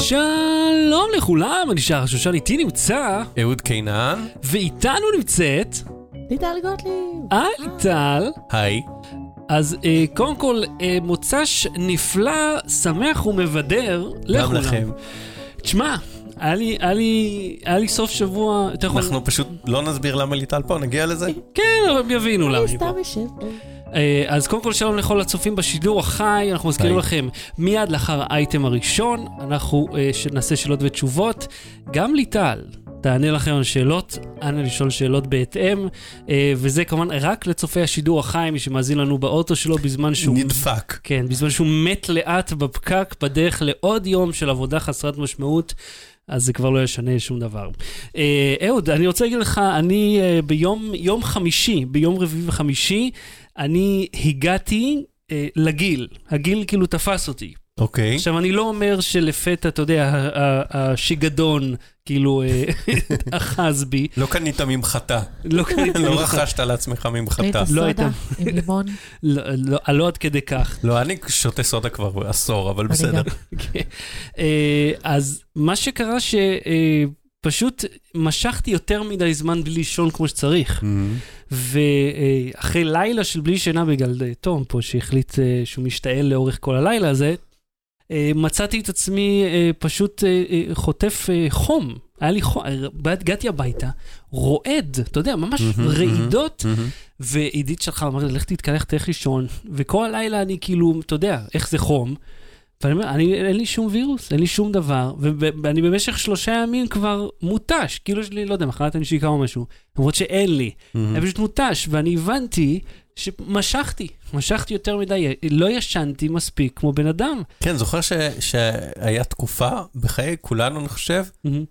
שלום לכולם, אני שער השושן, איתי נמצא, אהוד קינן, ואיתנו נמצאת, ליטל גוטליב. היי ליטל. היי. אז אה, קודם כל, אה, מוצ"ש נפלא, שמח ומבדר לכולם. גם לכם. תשמע, היה לי, היה לי, היה לי סוף שבוע, אתה יכול... אנחנו פשוט לא נסביר למה ליטל פה, נגיע לזה? כן, הם יבינו למה אני אני פה. אה, אז קודם כל שלום לכל הצופים בשידור החי, אנחנו מזכירים. לכם, מיד לאחר האייטם הראשון, אנחנו ש- נעשה שאלות ותשובות. גם ליטל תענה לכם על שאלות, אנא לשאול שאלות בהתאם, אה, וזה כמובן רק לצופי השידור החי, מי שמאזין לנו באוטו שלו בזמן שהוא... נדפק. כן, בזמן שהוא מת לאט בפקק בדרך לעוד יום של עבודה חסרת משמעות. אז זה כבר לא ישנה שום דבר. אה, אהוד, אני רוצה להגיד לך, אני אה, ביום יום חמישי, ביום רביעי וחמישי, אני הגעתי אה, לגיל. הגיל כאילו תפס אותי. אוקיי. עכשיו, אני לא אומר שלפתע, אתה יודע, השיגדון, כאילו, אה, אחז בי. לא קנית ממחטה. לא קניתי לא לך. רכשת לעצמך ממחטה. לא סודה הייתה. עם לימון? לא, לא, לא עד כדי כך. לא, אני שותה סודה כבר עשור, אבל בסדר. כן. אה, אז מה שקרה שפשוט משכתי יותר מדי זמן בלי לישון כמו שצריך. ואחרי לילה של בלי שינה בגלל אה, תום פה, שהחליט אה, שהוא משתעל לאורך כל הלילה הזה, אה, מצאתי את עצמי פשוט חוטף חום. היה לי חום, הגעתי הביתה, רועד, אתה יודע, ממש רעידות. ועידית שלך אמרה לי, לך תתקלח, תלך לישון, וכל הלילה אני כאילו, אתה יודע, איך זה חום. ואני אומר, אני, אין לי שום וירוס, אין לי שום דבר, ואני במשך שלושה ימים כבר מותש, כאילו יש לי, לא יודע, מחלת הנשיקה או משהו, למרות שאין לי. מהמם. אני פשוט מותש, ואני הבנתי שמשכתי, משכתי יותר מדי, לא ישנתי מספיק כמו בן אדם. כן, זוכר ש- שהיה תקופה בחיי כולנו, אני חושב,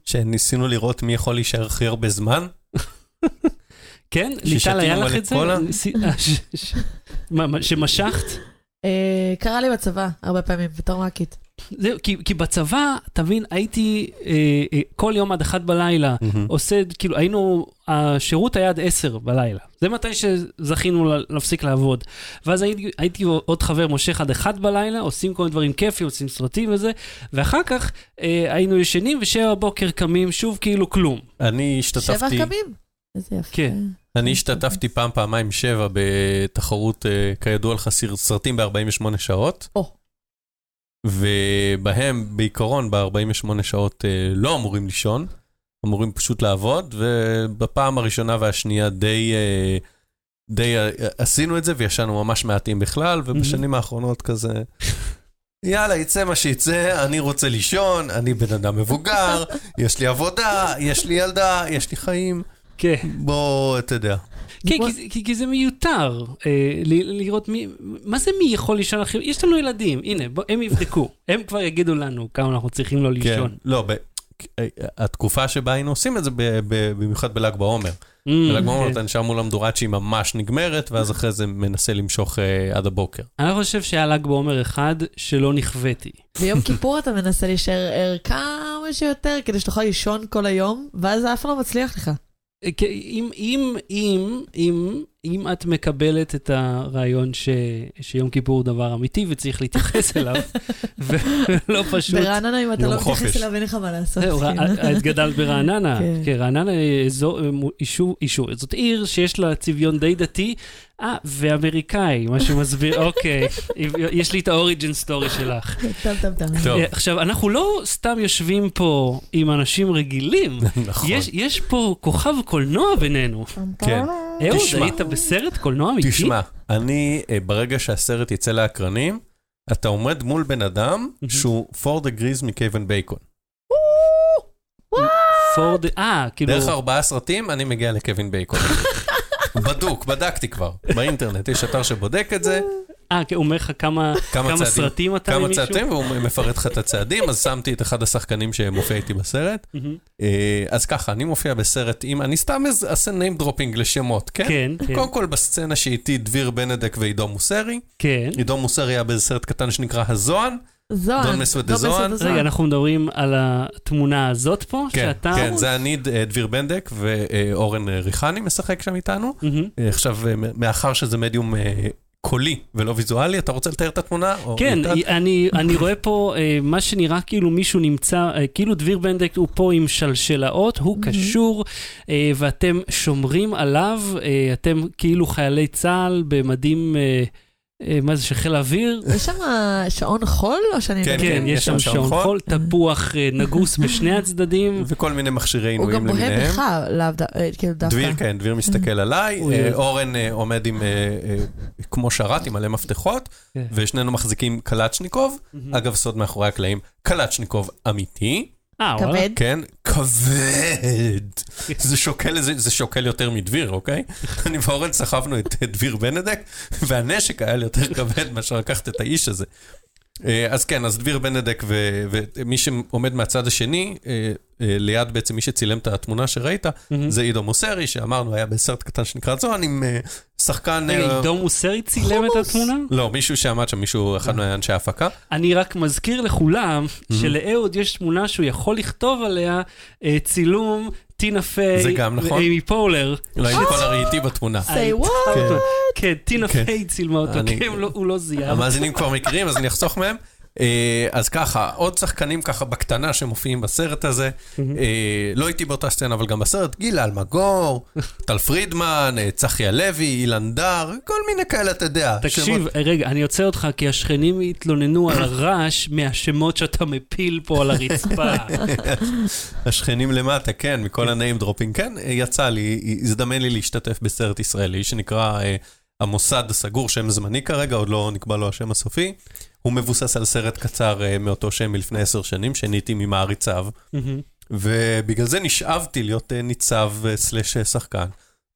שניסינו לראות מי יכול להישאר הכי הרבה זמן. כן? ליטל, היה לך את זה? אה, מה, שמשכת? אה, קרה לי בצבא הרבה פעמים, בתור מ"כית. זהו, כי, כי בצבא, תבין, הייתי אה, אה, כל יום עד אחת בלילה, מהמם. עושה, כאילו, היינו, השירות היה עד עשר בלילה. זה מתי שזכינו להפסיק לעבוד. ואז הייתי, הייתי עוד חבר מושך עד אחד בלילה, עושים כל מיני דברים כיפים, עושים סרטים וזה, ואחר כך אה, היינו ישנים, ושבע בבוקר קמים, שוב כאילו כלום. אני שבע השתתפתי, קמים. איזה יפה. כן. אני השתתפתי פעם, פעמיים, שבע בתחרות, אה, כידוע לך, סר- סרטים ב-48 שעות. ובהם, בעיקרון, ב-48 שעות אה, לא אמורים לישון, אמורים פשוט לעבוד, ובפעם הראשונה והשנייה די, אה, די עשינו את זה, וישנו ממש מעטים בכלל, ובשנים האחרונות כזה, יאללה, יצא מה שיצא, אני רוצה לישון, אני בן אדם מבוגר, יש לי עבודה, יש לי ילדה, יש לי חיים, כן. בוא, אתה יודע. כן, כי, זה- כי, כי זה מיותר אה, ל- לראות מי, מה זה מי יכול לישון הכי, יש לנו ילדים, הנה, בוא, הם יבדקו, הם כבר יגידו לנו כמה אנחנו צריכים לא כן, לישון. לא, ב... התקופה שבה היינו עושים את זה, ב... ב... במיוחד בל"ג בעומר. Mm, בל"ג בעומר כן. אתה נשאר מול המדורה עד שהיא ממש נגמרת, ואז אחרי זה מנסה למשוך אה, עד הבוקר. אני חושב שהיה ל"ג בעומר אחד שלא נכוויתי. ביום כיפור אתה מנסה להישאר ער כמה שיותר, כדי שתוכל לישון כל היום, ואז אף פעם לא מצליח לך. אה, אם, אם, אם, אם, אם את מקבלת את הרעיון ש, שיום כיפור הוא דבר אמיתי וצריך להתייחס אליו, ולא פשוט... ברעננה, אם אתה לא חופש. מתייחס אליו, אין לך מה לעשות. זהו. ר- את גדלת ברעננה, כן. כן, רעננה אזור, יישוב, יישוב, זאת עיר שיש לה צביון די דתי, אה, ואמריקאי, מה שמסביר, אוקיי, יש לי את האוריג'ן סטורי שלך. טוב, טוב, טוב. טוב. עכשיו, אנחנו לא סתם יושבים פה עם אנשים רגילים, נכון. יש, יש פה כוכב קולנוע בינינו. כן. אהוד. היית בסרט קולנוע אמיתי? תשמע, אני, אה, ברגע שהסרט יצא לאקרנים, אתה עומד מול בן אדם. שהוא 4 degrees מקייבן בייקון. פורד, אה, כאילו, דרך ארבעה סרטים, אני מגיע לקווין בייקון. בדוק, בדקתי כבר. באינטרנט יש אתר שבודק את זה, אה, כן, הוא אומר לך כמה כמה כמה צעדים. סרטים אתה כמה ממישהו? צעדים, והוא מפרט לך את הצעדים, אז שמתי את אחד השחקנים שמופיע איתי בסרט. אה, אז ככה, אני מופיע בסרט עם, אני סתם אעשה name dropping לשמות, כן? כן, כן, קודם כל בסצנה שאיתי דביר בנדק ועידו מוסרי. כן. עידו מוסרי היה באיזה סרט קטן שנקרא הזוהן. זוהן. Don't mess with the זוהן. רגע, אנחנו מדברים על התמונה הזאת פה, כן, שאתה... כן, זה אני, אה, דביר בנדק ואורן אה, ריחני משחק שם איתנו. אה, עכשיו, מאחר שזה מדיום קולי ולא ויזואלי, אתה רוצה לתאר את התמונה? כן? אני, אני רואה פה אה, מה שנראה כאילו מישהו נמצא, אה, כאילו דביר בנדק הוא פה עם שלשלאות, הוא מהמם. קשור, אה, ואתם שומרים עליו, אה, אתם כאילו חיילי צה"ל במדים, אה, מה זה, של חיל האוויר? יש שם שעון חול או שאני... כן, כן, יש שם שעון חול, תפוח אה, נגוס בשני הצדדים. וכל מיני מכשירי הוא עינויים גם בוהה למיניהם. בך, לאו ד- אה, כאילו דווקא. דביר, כן, דביר מסתכל עליי, הוא אה, יהיה- אורן אה, עומד עם, אה, אה, כמו שרת, עם מלא מפתחות, כן. ושנינו מחזיקים קלצ'ניקוב. אגב, סוד מאחורי הקלעים, קלצ'ניקוב אמיתי, אה. כבד. כן? כבד. זה שוקל, זה, זה שוקל יותר מדביר, אוקיי? אני ואורן סחבנו את דביר בנדק, והנשק היה לי יותר כבד מאשר לקחת את האיש הזה. אה, אז כן, אז דביר בנדק ו- ומי שעומד מהצד השני, אה, אה, ליד בעצם מי שצילם את התמונה שראית, מהמם. זה עידו מוסרי, שאמרנו, היה בסרט קטן שנקרא זון, עם שחקן... רגע, עידו מוסרי צילם את. התמונה? לא, מישהו שעמד שם, מישהו, אחד מאנשי ההפקה. אני רק מזכיר לכולם שלאהוד יש תמונה שהוא יכול לכתוב עליה צילום טינה פיי זה גם נכון. ואימי פולר. לא, עם כל הרהיטי בתמונה. say what? כן. כן, טינה כן. פיי צילמה אותו, כן, לא- הוא לא זיהה. המאזינים כבר מכירים, אז אני אחסוך מהם. אה, אז ככה, עוד שחקנים ככה בקטנה שמופיעים בסרט הזה. אה, לא איתי באותה סצנה, אבל גם בסרט, גיל אלמגור, טל פרידמן, אה, צחי הלוי, אילן דר, כל מיני כאלה, אתה יודע. תקשיב, רגע, אני עוצר אותך, כי השכנים התלוננו על הרעש מהשמות שאתה מפיל פה על הרצפה. השכנים למטה, כן, מכל ה name dropping, כן, יצא לי, הזדמן לי להשתתף בסרט ישראלי שנקרא המוסד הסגור, שם זמני כרגע, עוד לא נקבע לו השם הסופי. הוא מבוסס על סרט קצר אה, מאותו שם מלפני עשר שנים, שנהייתי ממעריציו. ובגלל זה נשאבתי להיות אה, ניצב אה, slash אה, שחקן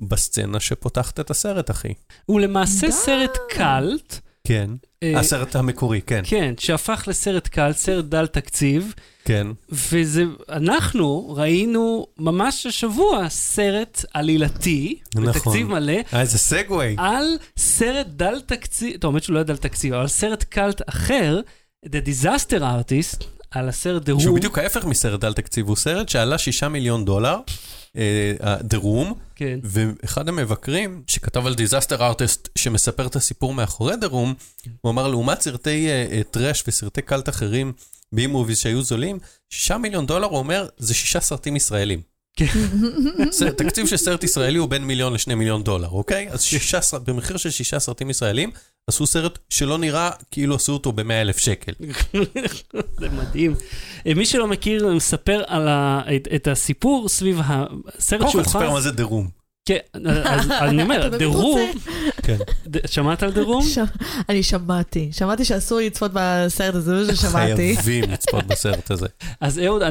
בסצנה שפותחת את הסרט, אחי. הוא למעשה. סרט קאלט. כן. אה, הסרט המקורי, כן, כן, שהפך לסרט קאלט, סרט דל תקציב, כן. וזה, אנחנו ראינו ממש השבוע סרט עלילתי, נכון. בתקציב מלא, אה, איזה סגווי. על סרט דל תקציב, טוב, האמת שהוא לא היה דל תקציב, אבל סרט קאלט אחר, The Disaster Artist, על הסרט The Room. שהוא בדיוק ההפך מסרט דל תקציב, הוא סרט שעלה שישה מיליון דולר, אה, The Room, כן. ואחד המבקרים שכתב על Disaster Artist שמספר את הסיפור מאחורי The Room, הוא אמר לעומת סרטי אה, trash וסרטי קאלט אחרים, B movies שהיו זולים, שישה מיליון דולר, הוא אומר, זה שישה סרטים ישראלים. כן. תקציב של סרט ישראלי הוא בין מיליון לשני מיליון דולר, אוקיי? אז שישה, במחיר של שישה סרטים ישראלים, עשו סרט שלא נראה כאילו עשו אותו ב-100 אלף שקל. זה מדהים. אה, מי שלא מכיר, אני מספר על ה, את, את הסיפור סביב הסרט קודם כל שהוכרז. תספר מה זה דה רום. כן, אז אני אומר? Room, כן. שמעת על? ש- אני שמעתי, שמעתי שאסור לצפות בסרט הזה, זה מה ששמעתי. חייבים לצפות בסרט הזה. אז אהוד,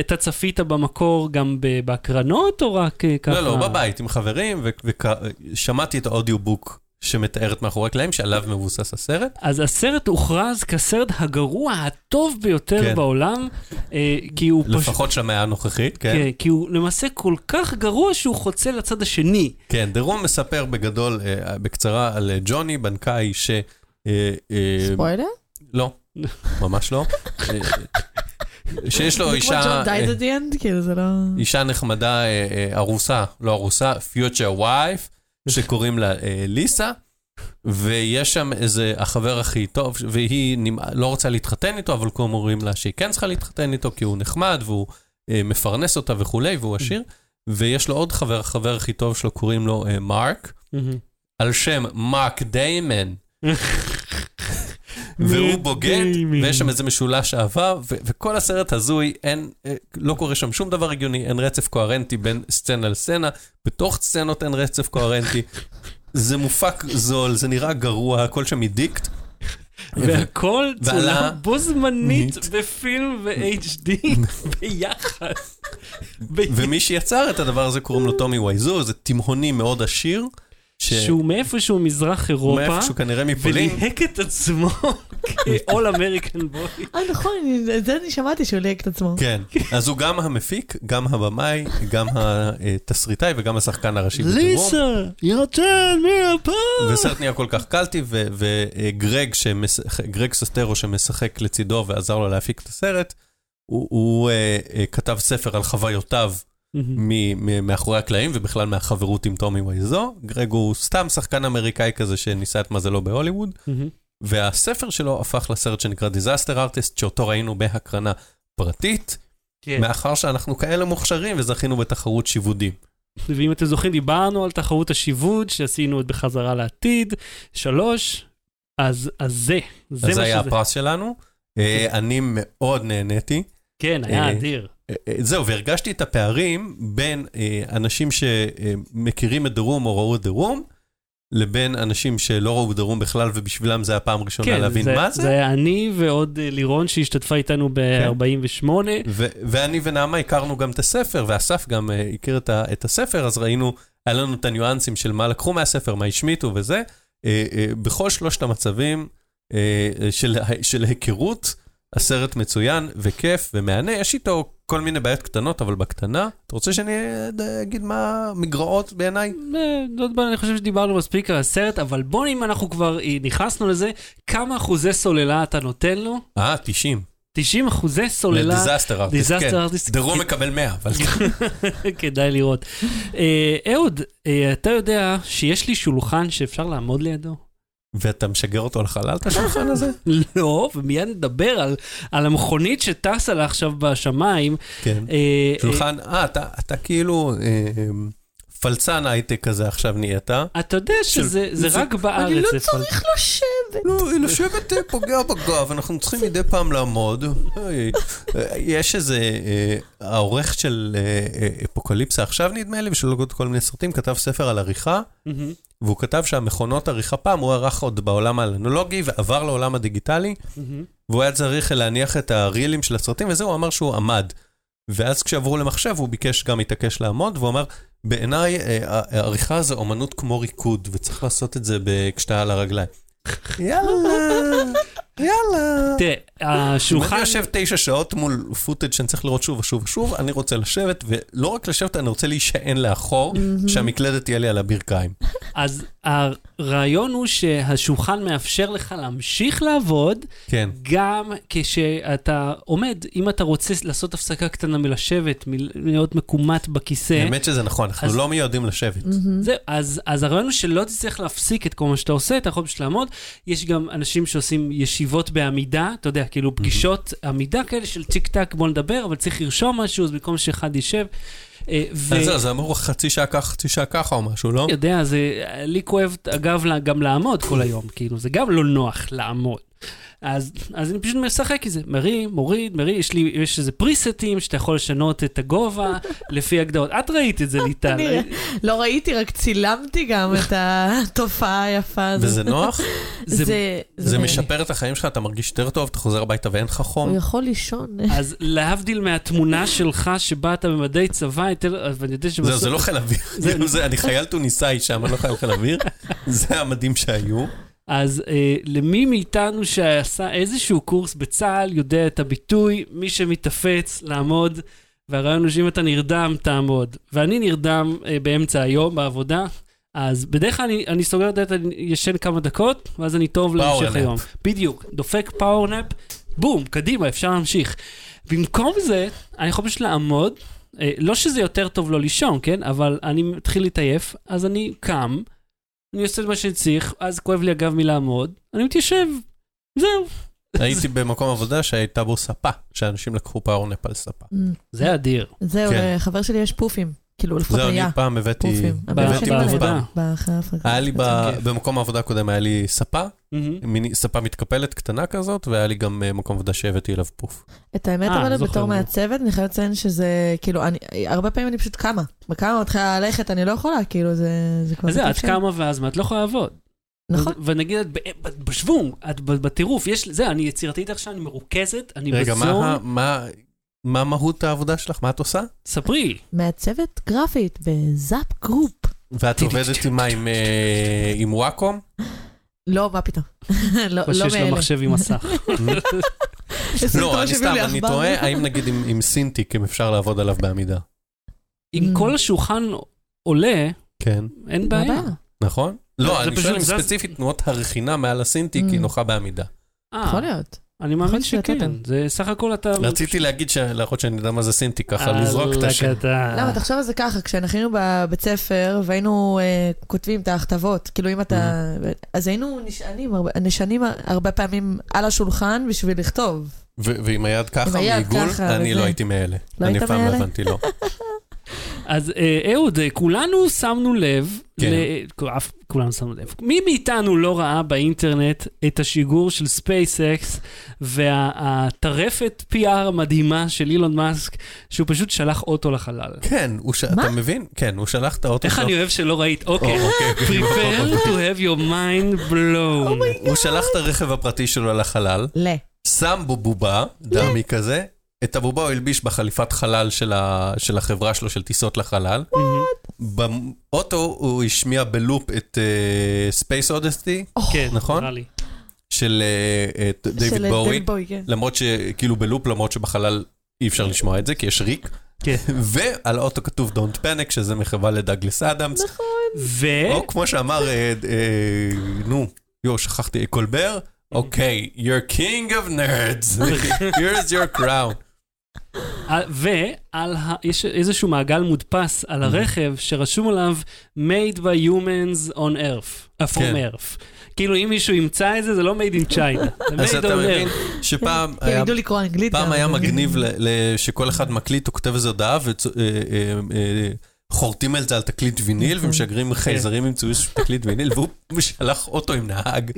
אתה, צפית במקור גם בהקרנות, או רק אה, ככה? לא, לא, בבית עם חברים, ושמעתי את האודיובוק שמתאר את מאחורי הקלעים, שעליו מבוסס הסרט. אז הסרט הוכרז כסרט הגרוע הטוב ביותר כן. בעולם, אה, כי הוא פשוט... לפחות של המאה הנוכחית, כן. כן, כי הוא למעשה כל כך גרוע שהוא חוצה לצד השני. כן, דה רום מספר בגדול, אה, בקצרה, על אה, ג'וני, בנקאי ש... אה, אה, ספוילר? לא, ממש לא. שיש לו אישה... כאילו זה לא... אישה נחמדה, ארוסה, לא ארוסה, future wife, שקוראים לה אה, ליסה, ויש שם איזה החבר הכי טוב, והיא נמ- לא רוצה להתחתן איתו, אבל כולם אומרים לה שהיא כן צריכה להתחתן איתו, כי הוא נחמד, והוא אה, מפרנס אותה וכולי, והוא עשיר. ויש לו עוד חבר, החבר הכי טוב שלו, קוראים לו אה, מרק, על שם מרק דיימן. והוא בוגד. ויש שם איזה משולש אהבה, ו- וכל הסרט הזוי, אין, אה, לא קורה שם שום דבר הגיוני, אין רצף קוהרנטי בין סצנה לסצנה, בתוך סצנות אין רצף קוהרנטי. זה מופק זול, זה נראה גרוע, הכל שם מדיקט. והכל צולם בו זמנית נית. בפילם ו-HD ביחד. ומי שיצר את הדבר הזה קוראים לו טומי וייזו, זה תימהוני מאוד עשיר, ש- שהוא מאיפשהו מזרח אירופה, מאיפשהו כנראה מפולין. וליהק את עצמו כ-all American boy. אה, נכון, אני- את זה אני שמעתי שהוא ליהק את עצמו. כן, אז הוא גם המפיק, גם הבמאי, גם התסריטאי וגם השחקן הראשי. בדרום. יוצא מהפה. והסרט נהיה כל כך קלטי, וגרג ססטרו שמשחק לצידו ועזר לו להפיק את הסרט, הוא, הוא uh, uh, כתב ספר על חוויותיו מאחורי הקלעים ובכלל מהחברות עם טומי וייזו. גרג הוא סתם שחקן אמריקאי כזה שניסה את מזלו בהוליווד, והספר שלו הפך לסרט שנקרא Disaster Artist, שאותו ראינו בהקרנה פרטית, כן. מאחר שאנחנו כאלה מוכשרים וזכינו בתחרות שיבודים. ואם אתם זוכרים, דיברנו על תחרות השיבוד שעשינו את בחזרה לעתיד, שלוש, אז, אז זה, זה אז זה מה היה שזה. הפרס שלנו. אה, אני מאוד נהניתי. כן, היה אה, אדיר. אה, אה, זהו, והרגשתי את הפערים בין אנשים שמכירים את Room או ראו את Room, לבין אנשים שלא ראו Room בכלל, ובשבילם זה הפעם הראשונה כן, להבין מה זה זה. היה אני ועוד לירון שהשתתפה איתנו ב-48. ו- ואני ונעמה הכרנו גם את הספר, ואסף גם אה, הכיר את, ה- את הספר, אז ראינו, היה לנו את הניואנסים של מה לקחו מהספר, מה השמיטו וזה. אה, אה, בכל שלושת המצבים אה, של, של היכרות, הסרט מצוין וכיף ומהנה, יש איתו כל מיני בעיות קטנות, אבל בקטנה. אתה רוצה שאני אה, אגיד מה מגרעות בעיניי? אה, לא אני חושב שדיברנו מספיק על הסרט, אבל בוא, אם אנחנו כבר אה, נכנסנו לזה, כמה אחוזי סוללה אתה נותן לו? אה, 90. 90 אחוזי סוללה, לדיזסטר ארטיסט, כן. Artist. דרום מקבל 100, אבל... כדאי לראות. אה, אהוד, אה, אתה יודע שיש לי שולחן שאפשר לעמוד לידו? ואתה משגר אותו לחלל, את השולחן הזה? לא, ומיד נדבר על, על המכונית שטסה לה עכשיו בשמיים. כן. אה, אה, שולחן, אה, אתה, אתה כאילו אה, פלצן הייטק כזה עכשיו נהיית. אתה יודע שזה זה זה- רק בארץ. אני לא צריך לשבת. לא, לשבת אה, פוגע בגב, אנחנו צריכים מדי פעם לעמוד. אה, אה, יש איזה, אה, העורך של אה, אה, אפוקליפסה עכשיו נדמה לי, ושל עוד כל מיני סרטים, כתב ספר על עריכה, והוא כתב שהמכונות עריכה פעם, הוא ערך עוד בעולם האנלוגי ועבר לעולם הדיגיטלי, מהמם. והוא היה צריך להניח את הרילים של הסרטים, וזהו, הוא אמר שהוא עמד. ואז כשעברו למחשב, הוא ביקש גם התעקש לעמוד, והוא אמר, בעיניי אה, העריכה זה אומנות כמו ריקוד, וצריך לעשות את זה כשאתה על הרגליים. יאללה, יאללה. תראה, אם השולחן... אני יושב תשע שעות מול פוטאג' שאני צריך לראות שוב ושוב ושוב, אני רוצה לשבת, ולא רק לשבת, אני רוצה להישען לאחור, שהמקלדת תהיה לי על הברכיים. אז הרעיון הוא שהשולחן מאפשר לך להמשיך לעבוד, כן. גם כשאתה עומד, אם אתה רוצה לעשות הפסקה קטנה מלשבת, מלהיות מקומט בכיסא. האמת שזה נכון, אנחנו אז- לא מיועדים לשבת. זהו, אז, אז הרעיון הוא שלא תצטרך להפסיק את כל מה שאתה עושה, אתה יכול פשוט לעמוד. יש גם אנשים שעושים ישיבות בעמידה, אתה יודע, כאילו פגישות עמידה כאלה של טיק טק, בוא נדבר, אבל צריך לרשום משהו, אז במקום שאחד יישב. אה, ו... אז זה אמור חצי שעה ככה, חצי שעה ככה או משהו, לא? יודע, זה, לי כואב, אגב, גם לעמוד כל היום, כאילו, זה גם לא נוח לעמוד. אז, אז אני פשוט משחק עם זה, מרים, מוריד, מרים, יש לי, יש איזה פריסטים שאתה יכול לשנות את הגובה לפי הגדרות. את ראית את זה, ליטל. לא ראיתי, רק צילמתי גם את התופעה היפה הזאת. וזה נוח? זה- זה משפר את החיים שלך, אתה מרגיש יותר טוב, אתה חוזר הביתה ואין לך הוא חום. יכול לישון. אז להבדיל מהתמונה שלך שבה אתה במדי צבא, יותר, ואני יודע זהו, זה לא חיל אוויר. אני חייל טוניסאי שם, אני לא חייל חיל אוויר. זה המדים שהיו. אז אה, למי מאיתנו שעשה איזשהו קורס בצה"ל יודע את הביטוי, מי שמתאפץ לעמוד, והרעיון הוא שאם אתה נרדם, תעמוד. ואני נרדם אה, באמצע היום בעבודה, אז בדרך כלל אני, אני סוגר את הדלת, אני ישן כמה דקות, ואז אני טוב להמשך. היום. בדיוק, דופק פאוור נאפ, בום, קדימה, אפשר להמשיך. במקום זה, אני יכול פשוט לעמוד, אה, לא שזה יותר טוב לא לישון, כן? אבל אני מתחיל להתעייף, אז אני קם, אני עושה את מה שאני צריך, אז כואב לי הגב מלעמוד, אני מתיישב, זהו. הייתי במקום עבודה שהייתה בו ספה, שאנשים לקחו פאורנפ על ספה. זה אדיר. זהו, כן. לחבר שלי יש פופים. כאילו, לפחות זהו, היה. אני פעם הבאתי, הבאתי בעבודה. פעם. היה לי כיף. במקום העבודה הקודם, היה לי ספה, ספה מתקפלת קטנה כזאת, והיה לי גם אה, מקום עבודה שהבאתי אליו פוף. את האמת, אה, אבל בתור. מעצבת, אני חייבת לציין שזה, כאילו, אני, הרבה פעמים אני פשוט קמה. בקמה, מתחילה ללכת, אני לא יכולה, כאילו, זה, כבר... אז זה, את. קמה ואז מה, את לא יכולה לעבוד. נכון. ונגיד, את ב- בשוונג, את בטירוף, יש, זה, אני יצירתית עכשיו, אני מרוכזת, אני רגע, מה בזון. מה- מה מהות העבודה שלך? מה את עושה? ספרי. מעצבת גרפית בזאפ גרופ. ואת עובדת עם מה? עם, אה, עם וואקום? לא, מה פתאום. לא, או לא שיש לו מאלה. מחשב עם מסך. לא, אני סתם, אני תוהה, האם נגיד עם- סינטיק, אם אפשר לעבוד עליו בעמידה. אם Mm. כל השולחן עולה, כן, אין בעיה. נכון? לא, אני פשוט שואל אם ספציפית תנועות הרכינה מעל הסינטיק היא Mm. נוחה בעמידה. אה, יכול להיות. אני מאמין שכן. זה סך הכל אתה... רציתי להגיד, ש- להראות שאני יודע מה זה סינטי, ככה אה, לזרוק את השם. הקטן. למה, תחשוב על זה ככה, כשאנחנו היינו בבית ספר והיינו אה, כותבים את ההכתבות, כאילו אם אתה... אז היינו נשענים, הרבה- נשענים הרבה פעמים על השולחן בשביל לכתוב. ו- ועם היד ככה, מעיגול, אני. לא הייתי מאלה. לא אני היית פעם לא מאלה? הבנתי, לא. אז אה, אהוד, אה, כולנו שמנו לב, כן. ל- כולנו שמנו לב, מי מאיתנו לא ראה באינטרנט את השיגור של ספייסקס והטרפת PR המדהימה של אילון מאסק, שהוא פשוט שלח אוטו לחלל. כן, הוא ש-? אתה מבין? כן, הוא שלח את האוטו איך. אני אוהב שלא ראית, אוקיי. או, אוקיי. Prepare to have your mind blown. הוא שלח את הרכב הפרטי שלו לחלל, ל. שם בו בובה, dummy כזה, את הבובה הוא הלביש בחליפת חלל של ה- של החברה שלו של טיסות לחלל. באוטו הוא השמיע בלופ את Space Oddity כן, נכון? נראה לי. של אה, אה, דיוויד של בואי, דיוויד בואי, כן. למרות שכאילו בלופ, למרות שבחלל אי אפשר לשמוע את זה, כי יש ריק. כן. ועל האוטו כתוב Don't Panic, שזה מחווה לדאגלס אדמס. נכון. ו... או כמו שאמר, אה, אה, נו, יו, שכחתי, קולבר, אוקיי, you're king of nerds, here's your crown. על- ועל ה... יש איזשהו מעגל מודפס Mm-hmm. על הרכב שרשום עליו made by humans on earth, uh, from כן. earth. כאילו אם מישהו ימצא את זה, זה לא made in China, זה אז made אתה on מבין earth. שפעם כי הם היה... ידעו לקרוא אנגלית. פעם. היה מגניב שכל אחד מקליט או כותב איזו הודעה וחורטים על זה על תקליט ויניל נכון. ומשגרים חייזרים ימצאו איזשהו תקליט ויניל והוא שלח אוטו עם נהג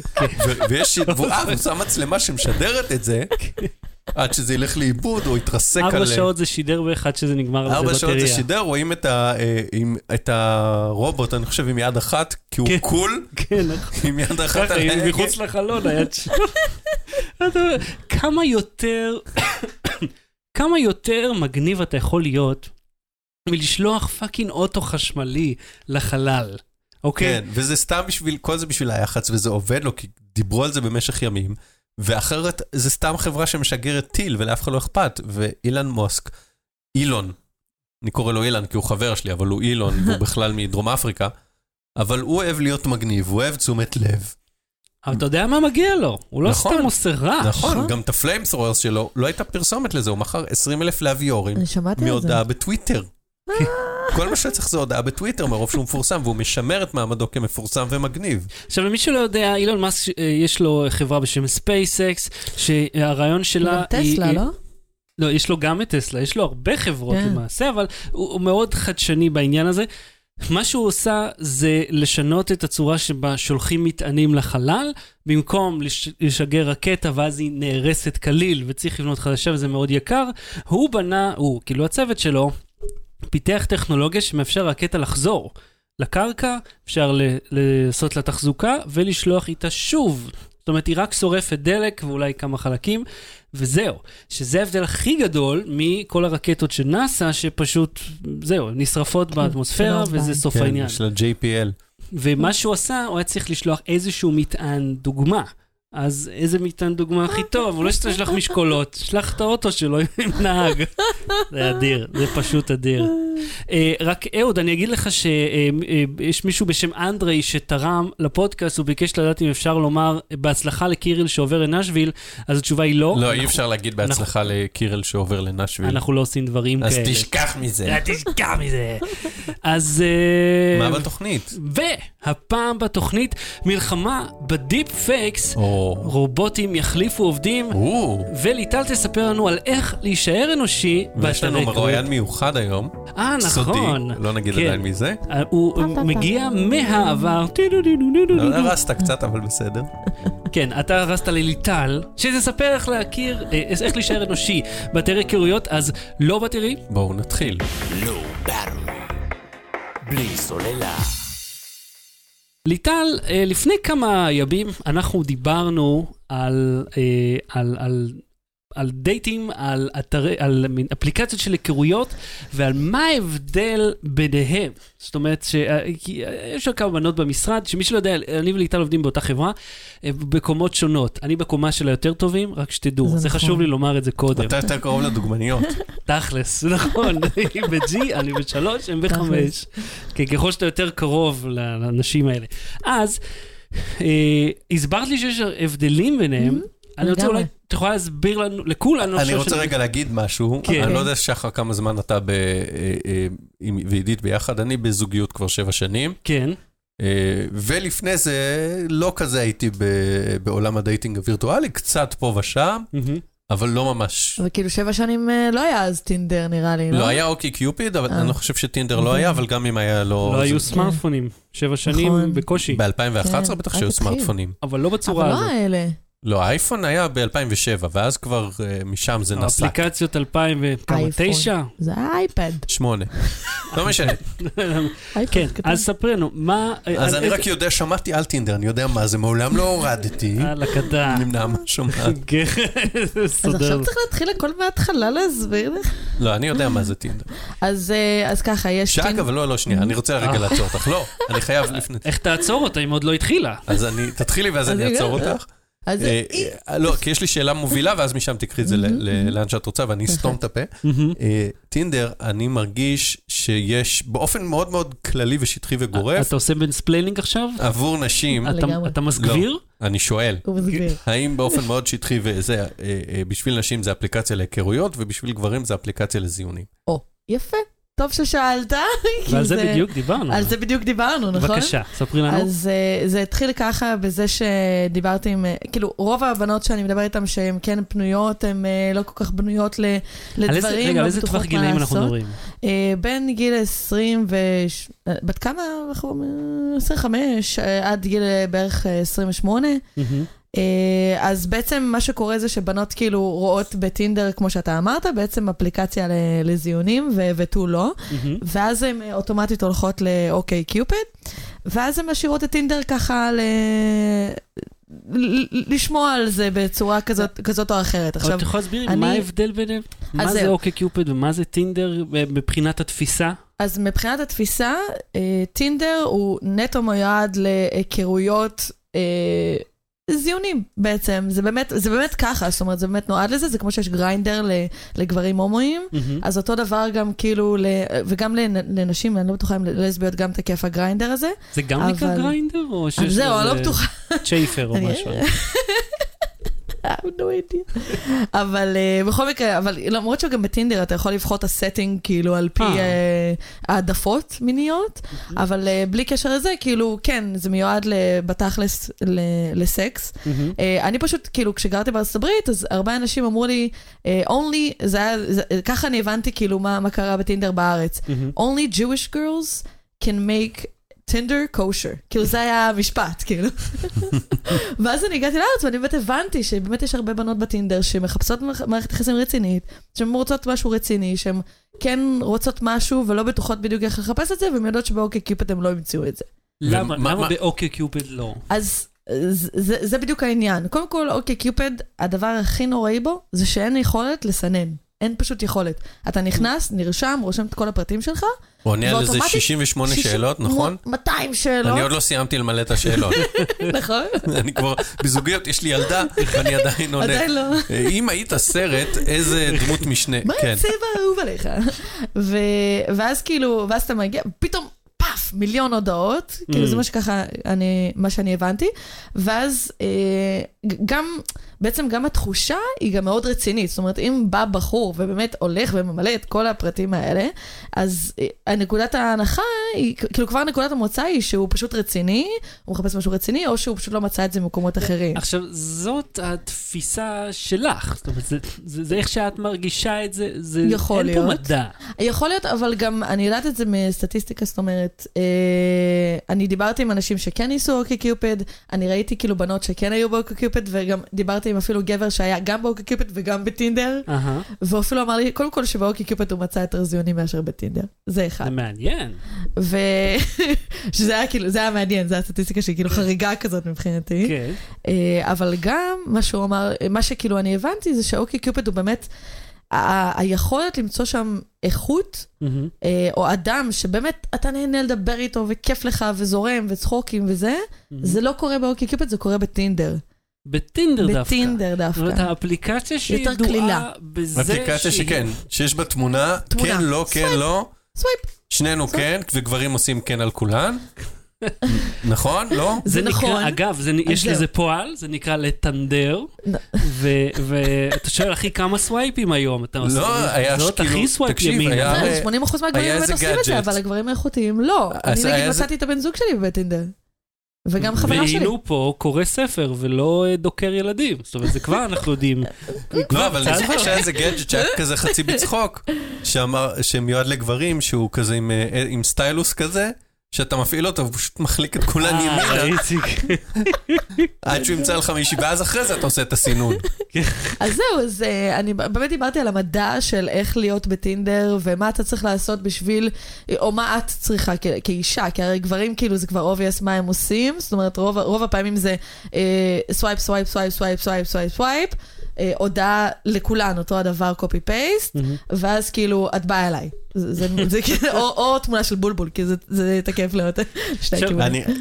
ויש, והוא אה, הוא שם מצלמה שמשדרת את זה עד שזה ילך לאיבוד או יתרסק על... ארבע שעות זה שידר באחד שזה נגמר לזה ארבע שעות זה בטריה. שידר, רואים את ה- אה, עם- את הרובוט, אני חושב, עם יד אחת, כי הוא כן. קול, כן, נכון. עם יד אחת על ההגה. מחוץ לחלון, היד שלו. כמה יותר, כמה יותר מגניב אתה יכול להיות מלשלוח fucking אוטו חשמלי לחלל, אוקיי? כן, וזה סתם בשביל, כל זה בשביל היח"צ, וזה עובד לו, כי דיברו על זה במשך ימים, ואחרת זה סתם חברה שמשגרת טיל, ולאף אחד לא אכפת, ואילן מוסק, אילון, אני קורא לו אילן כי הוא חבר שלי, אבל הוא אילון, והוא בכלל מדרום אפריקה, אבל הוא אוהב להיות מגניב, הוא אוהב תשומת לב. אבל אתה יודע מה מגיע לו, הוא לא נכון. סתם עושה רעש. נכון, גם את ה flamethrowers שלו, לא הייתה פרסומת לזה, הוא מכר 20 אלף להביורים אני שמעתי על זה. מהודעה בטוויטר. כל מה שצריך זה הודעה בטוויטר מרוב שהוא מפורסם, והוא משמר את מעמדו כמפורסם ומגניב. עכשיו, למי שלא יודע, אילון מאסק, אה, יש לו חברה בשם ספייסקס, שהרעיון שלה... היא- טסלה, לא? לא, יש לו גם את טסלה, יש לו הרבה חברות כן. למעשה, אבל הוא, הוא מאוד חדשני בעניין הזה. מה שהוא עושה זה לשנות את הצורה שבה שולחים מטענים לחלל, במקום לש, לשגר רקטה ואז היא נהרסת כליל וצריך לבנות חדשה וזה מאוד יקר, הוא בנה, הוא, כאילו הצוות שלו, פיתח טכנולוגיה שמאפשר רקטה לחזור לקרקע, אפשר ל, לעשות לה תחזוקה ולשלוח איתה שוב. זאת אומרת, היא רק שורפת דלק ואולי כמה חלקים, וזהו. שזה ההבדל הכי גדול מכל הרקטות של נאסא, שפשוט, זהו, נשרפות באטמוספירה, שלא וזה. סוף העניין. של ה-JPL. ומה שהוא עשה, הוא היה צריך לשלוח איזשהו מטען דוגמה. אז איזה מטען דוגמה הכי טוב? הוא לא צריך לשלוח משקולות, שלח את האוטו שלו עם נהג. זה אדיר, זה פשוט אדיר. אה, רק אהוד, אני אגיד לך שיש מישהו בשם אנדרי שתרם לפודקאסט, הוא ביקש לדעת אם אפשר לומר בהצלחה לקיריל שעובר לנשוויל, אז התשובה היא לא. לא, אי אפשר להגיד בהצלחה לקירל שעובר לנשוויל. אנחנו לא עושים דברים אז כאלה. תשכח מזה. אה, תשכח מזה. אז... אה, מה בתוכנית? והפעם בתוכנית, מלחמה ב deepfakes, או... רובוטים יחליפו עובדים, או... וליטל תספר לנו על איך להישאר אנושי ויש לנו מרואיין מיוחד היום, אה, סודי, נכון. לא נגיד כן. עדיין מי זה. אה, הוא מגיע מהעבר. לא הרסת קצת, אבל בסדר. כן, אתה הרסת לליטל, שתספר איך להכיר, אה, איך להישאר אנושי באתרי היכרויות, אז לא בתראי. בואו נתחיל. לא. בלי סוללה. ליטל, אה, לפני כמה ימים אנחנו דיברנו על, אה, על, דייטים, על, אתרי, על אפליקציות של היכרויות, ועל מה ההבדל ביניהם. זאת אומרת, שיש כמה בנות במשרד, שמי שלא יודע, אני וליטל עובדים באותה חברה, אה, בקומות שונות. אני בקומה של היותר טובים, רק שתדעו. זה זה נכון. חשוב לי לומר את זה קודם. אתה יותר קרוב לדוגמניות. תכלס, נכון, היא ב-G, אני ב-3, הם ב-5. תכלס. כן, ככל שאתה יותר קרוב לאנשים האלה. אז, אה, הסברת לי שיש הבדלים ביניהם, אני רוצה. אולי, את יכולה להסביר לנו, לכולנו אני רוצה רגע להגיד משהו. כן. אני לא יודע, שחר, כמה זמן אתה ב- אה, אה, ועידית ביחד. אני בזוגיות כבר שבע שנים. כן, אה, ולפני זה, לא כזה הייתי ב- בעולם ה dating הווירטואלי, קצת פה ושם. אבל לא ממש. אבל כאילו שבע שנים לא היה אז טינדר נראה לי, לא? לא היה אוקי קיופיד, אבל אה. אני לא חושב שטינדר לא היה, אבל גם אם היה לא... לא היו זה- סמארטפונים, שבע שנים נכון. בקושי, ב-2011 כן, בטח שהיו. סמארטפונים. אבל לא אבל בצורה לא הזאת. האלה. לא, האייפון היה ב-2007, ואז כבר אה, משם זה נסק. האפליקציות 2009? אייפון. זה היה אייפד. שמונה. לא משנה. כן. אז ספרי לנו, מה... אז על אני רק יודע, שמעתי על טינדר, אני יודע מה זה, מעולם לא הורדתי. יאללה, קטן. נמנע מה שומעת. כן, אז. עכשיו צריך להתחיל הכל מההתחלה להסביר לך. לא, אני יודע מה זה טינדר. אז אה, אז ככה, יש שאגב, לא, לא, שנייה, אני רוצה רגע אה. לעצור אותך. לא, אני חייב לפני... איך תעצור אותה אם עוד לא התחילה? אז אני, תתחילי ואז אז אני. אעצור אותך. אז אה, היא- אה, לא, כי יש לי שאלה מובילה, ואז משם תקחי את זה לאן שאת רוצה, ואני אסתום את הפה. אה, טינדר, אני מרגיש שיש, באופן מאוד מאוד כללי ושטחי וגורף, אתה עושה ב mansplaining עכשיו? עבור נשים, אתה- מסגביר? לא. אני שואל, הוא מסביר. האם באופן מאוד שטחי וזה, בשביל נשים זה אפליקציה להיכרויות, ובשביל גברים זה אפליקציה לזיונים. או, יפה. טוב ששאלת. ועל זה בדיוק דיברנו. על זה בדיוק דיברנו, נכון? בבקשה, ספרי לנו. אז uh, זה התחיל ככה בזה שדיברתי עם, uh, כאילו, רוב הבנות שאני מדברת איתן שהן כן פנויות, הן uh, לא כל כך בנויות ל, איזה- לדברים, רגע, לא על איזה בטוחות טווח גילאים אנחנו. מדברים? Uh, בין גיל 20 ו... בת כמה? אנחנו אומרים? 25, uh, עד גיל uh, בערך uh, 28. מהמם. Uh, אז בעצם מה שקורה זה שבנות כאילו רואות בטינדר, כמו שאתה אמרת, בעצם אפליקציה לזיונים ותו לא. מהמם. ואז הן אה, אוטומטית הולכות לאוקיי קיופד, ואז הן משאירות את טינדר ככה ל... לשמוע על זה בצורה כזאת, כזאת או אחרת. אבל עכשיו, את יכולה להסביר לי אני- מה ההבדל ביניהם? מה זה. אוקיי קיופד ומה זה טינדר אה, מבחינת התפיסה? אז מבחינת התפיסה, אה, טינדר הוא נטו מיועד להיכרויות אה, זיונים בעצם. זה באמת, זה באמת ככה, זאת אומרת, זה באמת נועד לזה, זה כמו שיש גריינדר לגברים הומואים. מהמם. אז אותו דבר גם כאילו, ל- וגם לנ- לנשים, אני לא בטוחה אם ללסביות גם תקף הגריינדר הזה. זה גם נקרא אבל- גריינדר? או שיש אני לא לזה בטוחה. צ'אפר או משהו? Have no idea. אבל uh, בכל מקרה, אבל למרות שגם בטינדר אתה יכול לבחור את ה setting כאילו על פי אה. uh, העדפות מיניות, אבל uh, בלי קשר לזה, כאילו, כן, זה מיועד בתכלס לסקס. Uh, אני פשוט, כאילו, כשגרתי בארצות הברית, אז הרבה אנשים אמרו לי, uh, only, זה היה, זה, ככה אני הבנתי כאילו מה, מה קרה בטינדר בארץ. only Jewish girls can make Tinder kosher. כאילו זה היה המשפט, כאילו. ואז אני הגעתי לארץ ואני באמת הבנתי שבאמת יש הרבה בנות בטינדר שמחפשות מערכ- מערכת יחסים רצינית, שהן רוצות משהו רציני, שהן כן רוצות משהו ולא בטוחות בדיוק איך לחפש את זה, והן יודעות שבאוקיי קיופד הם לא ימצאו את זה. למה למה מה- באוקיי קיופד לא? אז זה, זה, זה בדיוק העניין. קודם כל, אוקיי קיופד, הדבר הכי נוראי בו זה שאין יכולת לסנן. אין פשוט יכולת. אתה נכנס, נרשם, רושם את כל הפרטים שלך, הוא עונה על איזה ואוטומטית 68 שישים- שאלות, נכון? 200 שאלות, אני עוד לא סיימתי למלא את השאלות. נכון? אני כבר, בזוגיות, יש לי ילדה, ואני עדיין עונה. עדיין לא. אה, אם היית סרט, איזה דמות משנה. מה כן. הצבע האהוב עליך? ואז כאילו, ואז אתה מגיע, פתאום, פאף, מיליון הודעות, כאילו Mm. זה מה שככה, מה שאני הבנתי, ואז אה, גם, בעצם גם התחושה היא גם מאוד רצינית, זאת אומרת, אם בא בחור ובאמת הולך וממלא את כל הפרטים האלה, אז אה, נקודת ההנחה היא, כאילו כבר נקודת המוצא היא שהוא פשוט רציני, הוא מחפש משהו רציני, או שהוא פשוט לא מצא את זה במקומות אחרים. עכשיו, זאת התפיסה שלך. זאת אומרת, זה- זה זה איך שאת מרגישה את זה, זה יכול אין פה להיות. מדע. יכול להיות, אבל גם, אני יודעת את זה מסטטיסטיקה, זאת אומרת, אה, אני דיברתי עם אנשים שכן ניסו אוקי קיופד, אני ראיתי כאילו בנות שכן היו באוקי קיופד, וגם דיברתי עם אפילו גבר שהיה גם באוקי קיופד וגם בטינדר, והוא אפילו אמר לי, קודם כל שבאוקי קיופד הוא מצא יותר זיונים מאשר בטינדר. זה אחד. זה מעניין. ו... שזה היה כאילו, זה היה מעניין, זו הסטטיסטיקה שהיא כאילו חריגה כזאת מבחינתי. כן. אה, אבל גם מה שהוא אמר, מה שכאילו אני הבנתי זה שאוקי קיופד הוא באמת, ה- היכולת למצוא שם איכות, מהמם. אה, או אדם שבאמת אתה נהנה לדבר איתו וכיף לך וזורם וצחוקים וזה, זה לא קורה באוקיי קיופיד, זה קורה בטינדר. בטינדר דווקא. בטינדר זאת אומרת, דווקא. האפליקציה שהיא. ידועה בזה אפליקציה שהיא- שכן, שיש בה תמונה, תמונה. כן, לא, כן. לא. swipe. שנינו כן, וגברים עושים כן על כולן. נכון? לא? זה נכון. אגב, יש. לזה פועל, זה נקרא לטנדר, ואתה שואל, אחי, כמה swipeים היום? אתה עושה? לא, היה זאת שכאילו- הכי swipe תקשיב, ימינה. היה- זה, הרי- 80% מהגברים היה באמת עושים את זה. אבל הגברים האיכותיים לא. אני נגיד מצאתי את הבן זוג שלי בטינדר. וגם חברה שלי. והיינו פה קורא ספר ולא אה, דוקר ילדים. זאת אומרת, זה כבר אנחנו יודעים. לא, אבל אני. זוכר שהיה איזה גאדג'ט שהיה כזה חצי בצחוק, שמיועד לגברים, שהוא כזה עם, אה, עם stylus כזה, שאתה מפעיל אותו, הוא פשוט מחליק את כולן אה, ימינה, איציק. עד שהוא ימצא לך מישהי, ואז אחרי זה אתה עושה את הסינון. אז זהו, אז אה, אני באמת דיברתי על המדע של איך להיות בטינדר, ומה אתה צריך לעשות בשביל, או מה את צריכה כאישה, כי הרי גברים כאילו זה כבר obvious מה הם עושים, זאת אומרת רוב, רוב הפעמים זה swipe, swipe, swipe, swipe, swipe, swipe, swipe, אה, הודעה לכולן, אותו הדבר, copy paste, ואז כאילו, את באה אליי. זה, זה, זה כאילו, או, או תמונה של בולבול, כי זה, זה תקף לאות עכשיו, הכיוונים. אני,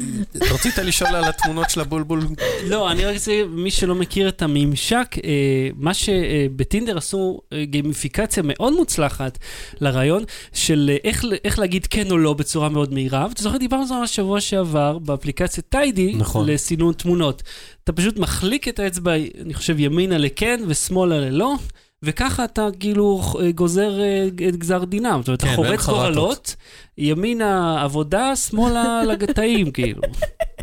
רצית לשאול על התמונות של הבולבול? לא, אני רק רוצה, מי שלא מכיר את הממשק, אה, מה שבטינדר עשו אה, גימיפיקציה מאוד מוצלחת לרעיון של אה, איך, איך להגיד כן או לא בצורה מאוד מהירה. ואתה זוכר, דיברנו על זה ממש שבוע שעבר באפליקציית טיידי, נכון. לסינון תמונות. אתה פשוט מחליק את האצבע, אני חושב, ימינה לכן ושמאלה ללא. וככה אתה כאילו גוזר אה, את גזר דינם. זאת אומרת, כן, אתה חורץ. גורלות, ימינה עבודה, שמאלה לגטאים, כאילו.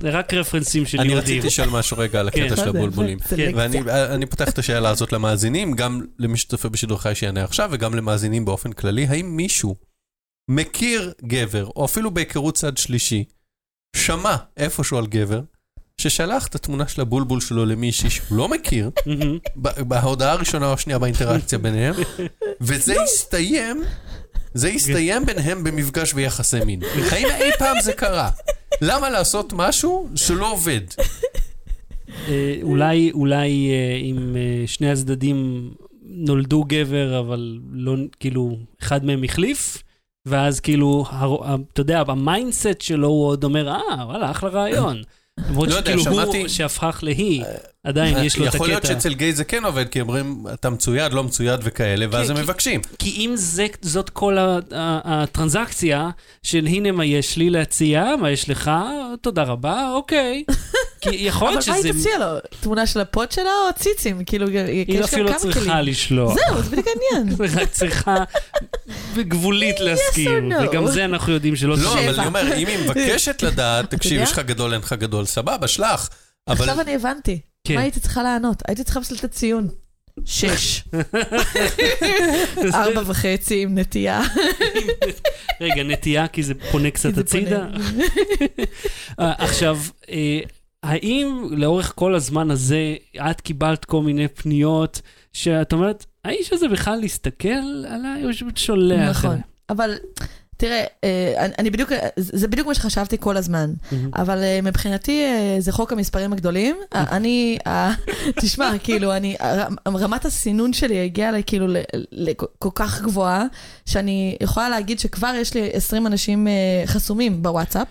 זה רק רפרנסים של אני יהודים. רציתי לשאול משהו רגע על הקטע כן. של הבולבולים. סלקציה. ואני אני פותח את השאלה הזאת למאזינים, גם למי שצופה בשידור חי שיענה עכשיו, וגם למאזינים באופן כללי. האם מישהו מכיר גבר, או אפילו בהיכרות צד שלישי, שמע איפשהו על גבר, ששלח את התמונה של הבולבול שלו למישהי שהוא לא מכיר, בהודעה הראשונה או השנייה באינטראקציה ביניהם, וזה הסתיים, זה הסתיים ביניהם במפגש ויחסי מין. האם אי פעם זה קרה? למה לעשות משהו שלא עובד? אה, אולי, אולי אה, אם אה, שני הצדדים נולדו גבר, אבל לא, כאילו, אחד מהם החליף, ואז כאילו, אתה יודע, ה mindset שלו הוא עוד אומר, אה, וואלה, אחלה רעיון. למרות לא יודע, שכאילו הוא שמעתי- שהפך להיא, עדיין יש לו את יכול להיות הקטע. שאצל גיי זה כן עובד, כי אומרים, אתה מצויד, לא מצויד וכאלה, ואז כן, הם מבקשים. כי אם זה, זאת כל הטרנזקציה של הנה מה יש לי להציע, מה יש לך, תודה רבה, אוקיי. כי יכול אבל להיות מה שזה... היא תציע לו? תמונה של הפוד שלה או ציצים? כאילו, היא אפילו לא צריכה. לשלוח. זהו, זה בדיוק העניין. היא רק צריכה בגבולית להסכים? וגם זה אנחנו יודעים שלא לא, צריך. אבל אני אומר, אם היא מבקשת לדעת, תקשיב? יש לך גדול, אין לך גדול, סבבה, שלח. אבל עכשיו אני הבנתי. כן. מה הייתי צריכה לענות? הייתי צריכה בשביל לתת ציון. שש. ארבע וחצי עם נטייה. רגע, נטייה, כי זה פונה קצת הצידה. אה, עכשיו, אה, האם לאורך כל הזמן הזה את קיבלת כל מיני פניות שאת אומרת, האיש הזה בכלל הסתכל עליי או שהוא שולח? נכון. אליי?" אבל תראה, אה, אני- בדיוק, זה זה בדיוק מה שחשבתי כל הזמן. אבל אה, מבחינתי אה, זה חוק המספרים הגדולים. אה, אני, אה, תשמע, כאילו, אני, רמת הסינון שלי הגיעה כאילו ל- ל- כל כך גבוהה, שאני יכולה להגיד שכבר יש לי 20 אנשים אה, חסומים בוואטסאפ.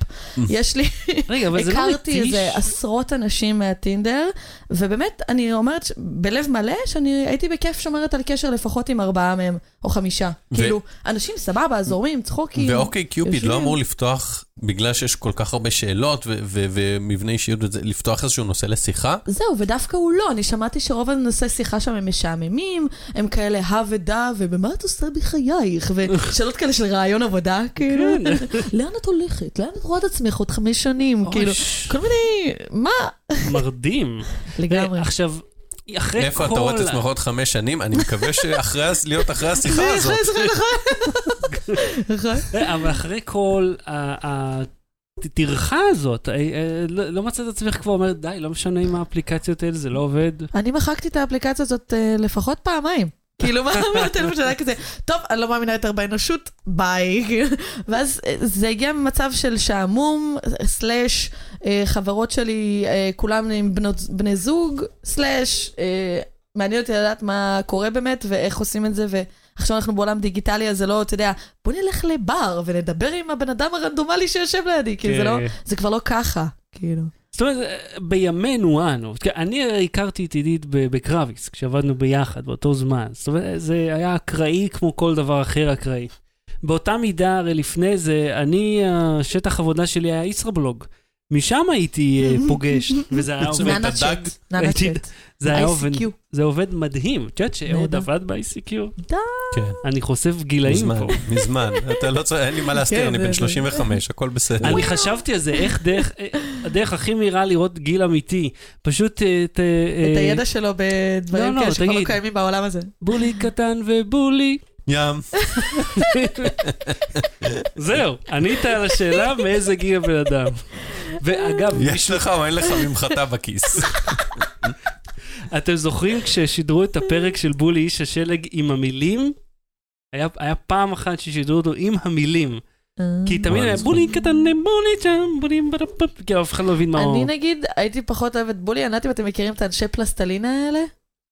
יש לי, לא הכרתי. איזה עשרות אנשים מהטינדר, ובאמת, אני אומרת בלב מלא שאני הייתי בכיף שומרת על קשר לפחות עם ארבעה מהם, או חמישה. ו- כאילו, אנשים סבבה, זורמים, צחוקים. ואוקיי, קיופיד. לא אמור לפתוח, בגלל שיש כל כך הרבה שאלות ומבנה אישיות לפתוח איזשהו נושא לשיחה? זהו, ודווקא הוא לא. אני שמעתי שרוב הנושאי שיחה שם הם משעממים, הם כאלה הא ודא, ובמה את עושה בחייך? ושאלות כאלה של רעיון עבודה, כאילו. לאן את הולכת? לאן את רואה את עצמך עוד חמש שנים? כאילו, כל מיני... מה? מרדים. לגמרי. עכשיו, אחרי איפה כל... אתה רואה את עצמך עוד חמש שנים? אני מקווה שאחרי, להיות אחרי השיחה הזאת. נכון. אבל אחרי כל הטרחה הזאת, אה, אה, לא לא מצאת את עצמך כבר אומרת, די, לא משנה אם האפליקציות האלה, זה לא עובד. אני מחקתי את האפליקציה הזאת אה, לפחות פעמיים. כאילו, מה מהטלפון שלה כזה, טוב, אני לא מאמינה יותר באנושות, ביי. ואז אה, זה הגיע ממצב של שעמום, סלאש, אה, חברות שלי, אה, כולם עם בני זוג, סלאש, אה, מעניין אותי לדעת מה קורה באמת ואיך עושים את זה, ועכשיו אנחנו בעולם דיגיטלי, אז זה לא, אתה יודע, בוא נלך לבר ונדבר עם הבן אדם הרנדומלי שיושב לידי, כאילו, זה לא, כן. זה כבר לא ככה, כאילו. זאת אומרת, בימינו אנו, אני הרי הכרתי את עידית בקרביס, כשעבדנו ביחד באותו זמן. זאת אומרת, זה היה אקראי כמו כל דבר אחר אקראי. באותה מידה, הרי לפני זה, אני, השטח עבודה שלי היה ישראבלוג. משם הייתי אה, פוגש, וזה היה עובד, את נאנה הדג? צ'אט. נאנה הייתי- צ'אט. זה היה עובד. זה עובד מדהים. את יודעת שאהוד. עבד ב-ICQ? די. כן. אני חושף גילאים פה. מזמן. אתה לא צריך, אין לי מה להסתיר, כן, אני בן זה- 35, הכל בסדר. אני חשבתי על זה, איך דרך, אה, הדרך הכי מהירה לראות גיל אמיתי. פשוט אה, ת... את הידע שלו בדברים לא, כאלה שכבר לא. קיימים בעולם הזה. בולי קטן ובולי. ים. זהו, ענית על השאלה מאיזה גיל הבן אדם. ואגב, יש לך או אין לך ממחטה בכיס. אתם זוכרים כששידרו את הפרק של בולי איש השלג עם המילים? היה, היה פעם אחת ששידרו אותו עם המילים. כי תמיד היה בולי קטן, בולי שם, בולי כי אף אחד לא הבין מה הוא... אני נגיד, הייתי פחות אוהבת בולי, אני לא יודעת אם אתם מכירים את האנשי פלסטלינה האלה?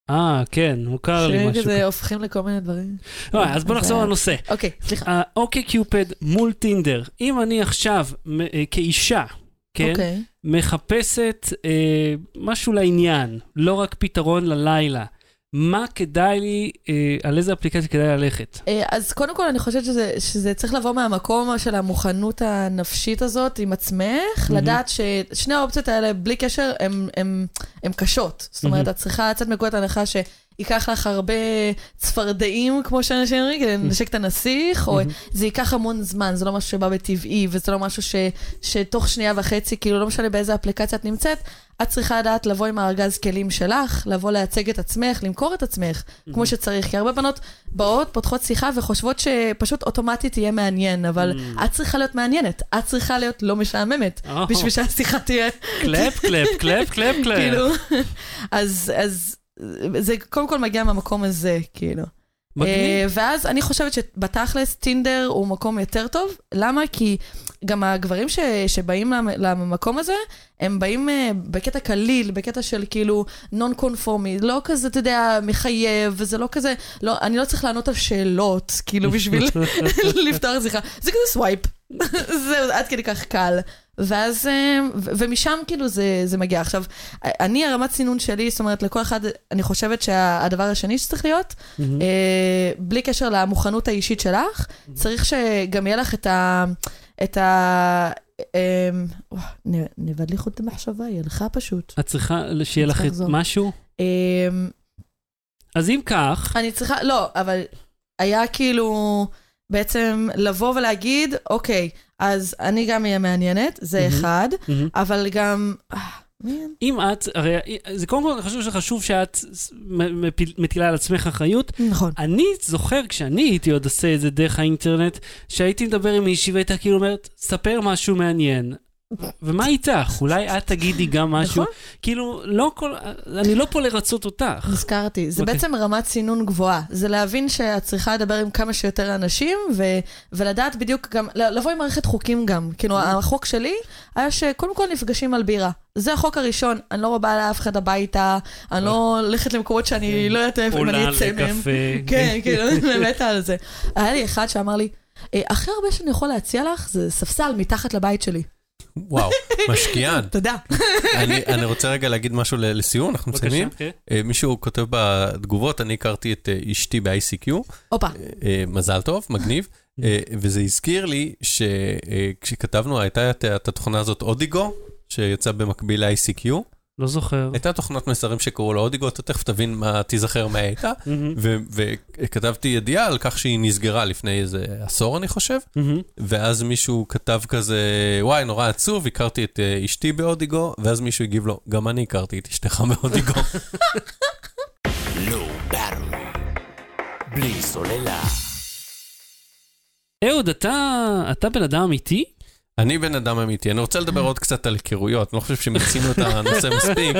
אה, כן, מוכר לי משהו. שכזה הופכים לכל מיני דברים. לא, אז בוא נחזור לנושא. אוקיי, סליחה. אוקיי קיופד מול טינדר. אם אני עכשיו, אה, כאישה, כן, אוקיי. מחפשת אה, משהו לעניין, לא רק פתרון ללילה, מה כדאי לי, אה, על איזה אפליקציה כדאי ללכת? אה, אז קודם כל, אני חושבת שזה, שזה צריך לבוא מהמקום של המוכנות הנפשית הזאת עם עצמך, לדעת ששני האופציות האלה, בלי קשר, הן קשות. זאת אומרת, את צריכה לצאת מנקודת הנחה שייקח לך הרבה צפרדעים, כמו שאנשים אומרים, כדי לנשק את הנסיך, או זה ייקח המון זמן, זה לא משהו שבא בטבעי, וזה לא משהו ש, שתוך שנייה וחצי, כאילו, לא משנה באיזה אפליקציה את נמצאת, את צריכה לדעת לבוא עם הארגז כלים שלך, לבוא לייצג את עצמך, למכור את עצמך, כמו שצריך. כי הרבה בנות באות, פותחות שיחה וחושבות שפשוט אוטומטית יהיה מעניין, אבל את צריכה להיות מעניינת, את צריכה להיות לא משעממת. בשביל שהשיחה תהיה, קלפ, קלפ, קלפ, קלפ, קלפ. כאילו, אז זה קודם כל מגיע מהמקום הזה, כאילו. מגניב. אה, ואז אני חושבת שבתכלס טינדר הוא מקום יותר טוב. למה? כי גם הגברים ש, שבאים למ- למקום הזה, הם באים אה, בקטע קליל, בקטע של כאילו נון קונפורמי, לא כזה, אתה יודע, מחייב, וזה לא כזה, לא, אני לא צריך לענות על שאלות, כאילו בשביל לפתוח שיחה. זה כזה swipe. זהו, עד כדי כך קל. ואז, אה, ומשם כאילו זה, זה מגיע. עכשיו, אני, הרמת סינון שלי, זאת אומרת, לכל אחד, אני חושבת שהדבר השני שצריך להיות, מהמם. אה, בלי קשר למוכנות האישית שלך, צריך שגם יהיה לך את ה... את ה... אה, וואו, נ- נאבד לי חוט המחשבה, היא הלכה פשוט. את צריכה שיהיה לך את. משהו? אה, אז אם כך, אני צריכה, לא, אבל היה כאילו בעצם לבוא ולהגיד, אוקיי, אז אני גם אהיה מעניינת, זה מהמם. אחד, מהמם. אבל גם... אה. אם את, הרי זה קודם כל חשוב שחשוב שאת מפיל- מטילה על עצמך אחריות. נכון. אני זוכר כשאני הייתי עוד עושה את זה דרך האינטרנט, שהייתי מדבר עם מישהי והייתה כאילו אומרת, ספר משהו מעניין. ומה איתך? אולי את תגידי גם משהו. נכון. כאילו, לא כל... אני לא פה לרצות אותך. נזכרתי, זה אוקיי. בעצם רמת סינון גבוהה. זה להבין שאת צריכה לדבר עם כמה שיותר אנשים, ו- ולדעת בדיוק גם, לבוא עם מערכת חוקים גם. כאילו, Mm-hmm. החוק שלי היה שקודם כל נפגשים על בירה. זה החוק הראשון, אני לא באה לאף אחד הביתה, אני לא הולכת למקומות שאני לא יודעת איפה אני עולה אצא מהם. לקפה. כן, כאילו, מתה על זה. היה לי אחד שאמר לי, "אה, הכי הרבה שאני יכול להציע לך זה ספסל מתחת לבית שלי. וואו, משקיען. תודה. אני אני רוצה רגע להגיד משהו ל- לסיום, אנחנו מסיימים. אה, מישהו כותב בתגובות, אני הכרתי את אה, אשתי ב-ICQ, הופה. אה, מזל טוב, מגניב, וזה הזכיר לי שכשכתבנו, הייתה את את התוכנה הזאת אודיגו, שיצאה במקביל ל-ICQ, לא זוכר. הייתה תוכנת מסרים שקראו לה אודיגו, אתה תכף תבין מה, תיזכר מה הייתה, וכתבתי ידיעה על כך שהיא נסגרה לפני איזה עשור, אני חושב. ואז מישהו כתב כזה, וואי, נורא עצוב, הכרתי את אה, אשתי באודיגו, ואז מישהו הגיב לו, גם אני הכרתי את אשתך באודיגו. בלי סוללה. אהוד, אתה אתה בן אדם אמיתי? אני בן אדם אמיתי, אני רוצה לדבר עוד קצת על היכרויות, אני לא חושב שמיצינו את הנושא מספיק.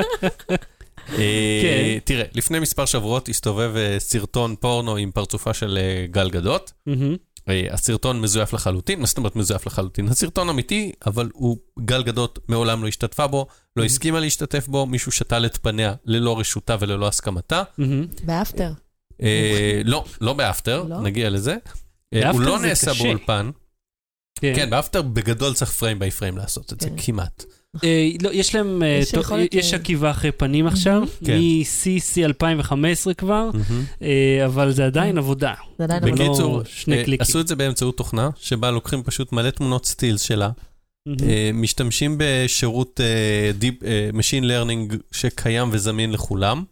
אה, כן. תראה, לפני מספר שבועות הסתובב אה, סרטון פורנו עם פרצופה של אה, גל גדות. הסרטון מזויף לחלוטין, מה זאת אומרת מזויף לחלוטין? הסרטון אמיתי, אבל הוא, גל גדות מעולם לא השתתפה בו, לא הסכימה להשתתף בו, מישהו שתל את פניה ללא רשותה וללא הסכמתה. ב After. לא, לא ב After, לא? נגיע לזה. הוא לא נעשה. באולפן. כן, ב After בגדול צריך frame by frame לעשות את זה, כן. כמעט. אה, לא, יש להם, אה, יש אה, עקיבה אחרי פנים עכשיו, כן. מ-CC 2015 כבר. אה, אבל זה עדיין עבודה. זה עדיין אבל לא בקיצור, שני אה, קליקים. עשו את זה באמצעות תוכנה, שבה לוקחים פשוט מלא תמונות סטילס שלה. אה, משתמשים בשירות אה, Deep- אה, Machine Learning שקיים וזמין לכולם.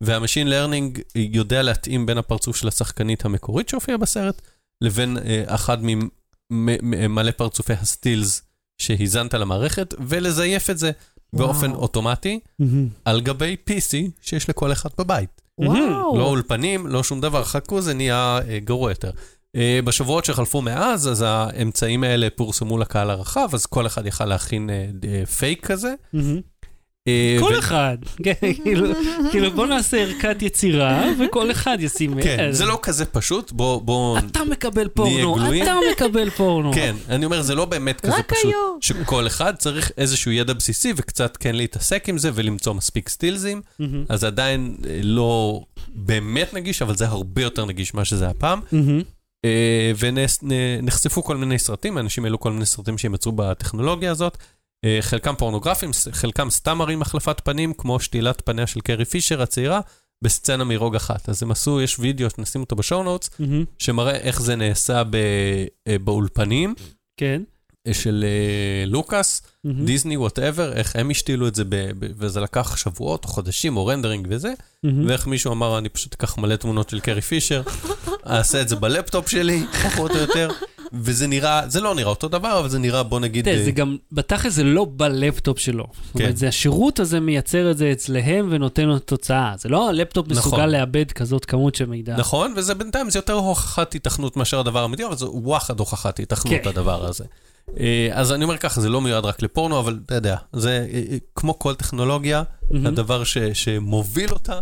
וה-Machine Learning יודע להתאים בין הפרצוף של השחקנית המקורית שהופיעה בסרט, לבין אה, אחד ממלא פרצופי הסטילס שהזנת למערכת, ולזייף את זה באופן וואו. אוטומטי מהמם. על גבי PC שיש לכל אחד בבית. וואו. לא אולפנים, לא שום דבר, חכו, זה נהיה אה, גרוע יותר. אה, בשבועות שחלפו מאז, אז האמצעים האלה פורסמו לקהל הרחב, אז כל אחד יכל להכין אה, פייק כזה. אה, כל אחד, כן, כאילו- כאילו בוא נעשה ערכת יצירה, וכל אחד ישים... כן, אה, זה לא כזה פשוט, בוא. אתה מקבל פורנו? אתה מקבל פורנו. כן, אני אומר, זה לא באמת כזה רק פשוט, היום. שכל אחד צריך איזשהו ידע בסיסי וקצת כן להתעסק עם זה ולמצוא מספיק סטילזים. אז עדיין אה, לא באמת נגיש, אבל זה הרבה יותר נגיש ממה שזה הפעם. מהמם. ונחשפו כל מיני סרטים, אנשים העלו כל מיני סרטים שהם יצרו בטכנולוגיה הזאת. אה, חלקם פורנוגרפיים, חלקם סתם מראים החלפת פנים, כמו שתילת פניה של קרי פישר הצעירה, בסצנה מרוג אחת. אז הם עשו, יש וידאו שנשים אותו בשואו נוטס, מהמם. שמראה איך זה נעשה ב, אה, באולפנים כן. אה, של לוקאס. דיסני, whatever, איך הם השתילו את זה, ב, ב, וזה לקח שבועות או חודשים או rendering וזה, מהמם. ואיך מישהו אמר, אני פשוט אקח מלא תמונות של קרי פישר, אעשה את זה בלפטופ שלי, פחות או יותר, וזה נראה, זה לא נראה אותו דבר, אבל זה נראה, בוא נגיד... תראה, אה, זה גם, בתכל'ס זה לא בלפטופ שלו. זאת כן. אומרת, זה השירות הזה מייצר את זה אצלהם ונותן לו תוצאה. זה לא הלפטופ נכון. מסוגל לעבד כזאת כמות של מידע. נכון, וזה בינתיים, זה יותר הוכחת התכנות מאשר הדבר האמיתי, אבל זה וואחד הוכחת התכנות כן. הדבר הזה. אה, אז אני אומר ככה, זה לא מיועד רק לפורנו, אבל אתה יודע, זה אה, אה, כמו כל טכנולוגיה, מהמם. הדבר ש- שמוביל אותה,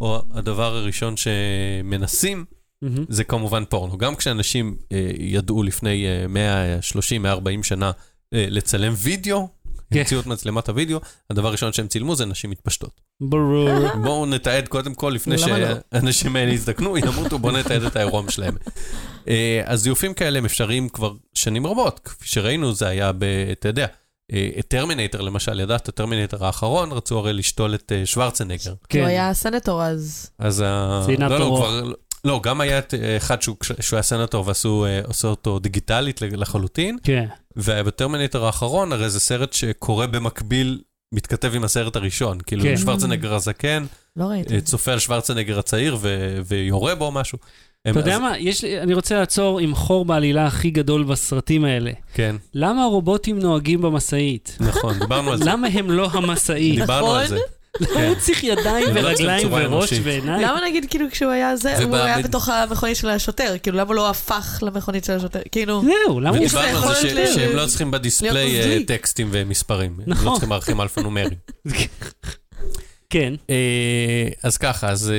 או הדבר הראשון שמנסים, מהמם. זה כמובן פורנו. גם כשאנשים אה, ידעו לפני אה, 130, 140 שנה אה, לצלם וידאו, כן. המציאו את מצלמת הוידאו, הדבר הראשון שהם צילמו זה נשים מתפשטות. ברור. בואו נתעד קודם כל, לפני לא? שהאנשים האלה יזדקנו, ימותו, בואו נתעד את העירום שלהם. אה, אז זיופים כאלה הם אפשריים כבר שנים רבות. כפי שראינו, זה היה ב... אתה יודע, אה, טרמינייטור למשל, ידעת, הטרמינייטור האחרון, רצו הרי לשתול את אה, שוורצנגר. הוא כן. היה סנטור אז. אז ה... לא, לא. כבר... לא, גם היה את, אה, אחד שהוא, שהוא היה סנטור ועשו אה, אותו דיגיטלית לחלוטין, כן. ובטרמינייטור האחרון, הרי זה סרט שקורה במקביל, מתכתב עם הסרט הראשון. כאילו, כן. שוורצנגר הזקן, לא ראיתי. אה, צופה על שוורצנגר הצעיר ו- ויורה בו משהו. אתה יודע אז- מה, יש לי, אני רוצה לעצור עם חור בעלילה הכי גדול בסרטים האלה. כן, למה הרובוטים נוהגים במשאית? נכון, דיברנו על זה. למה הם לא המשאית? דיברנו על זה. למה הוא צריך ידיים הם לא ורגליים וראש. ועיניים? למה נגיד כאילו כשהוא היה זה, הוא היה בתוך המכונית של השוטר, כאילו למה לא הפך למכונית של השוטר, כאילו, זהו, למה הוא... לו ודיברנו על זה שהם לא צריכים ב display אה. טקסטים ומספרים. הם נכון. לא צריכים ערכים אלפא-נומריים. כן. אה, אז ככה, אז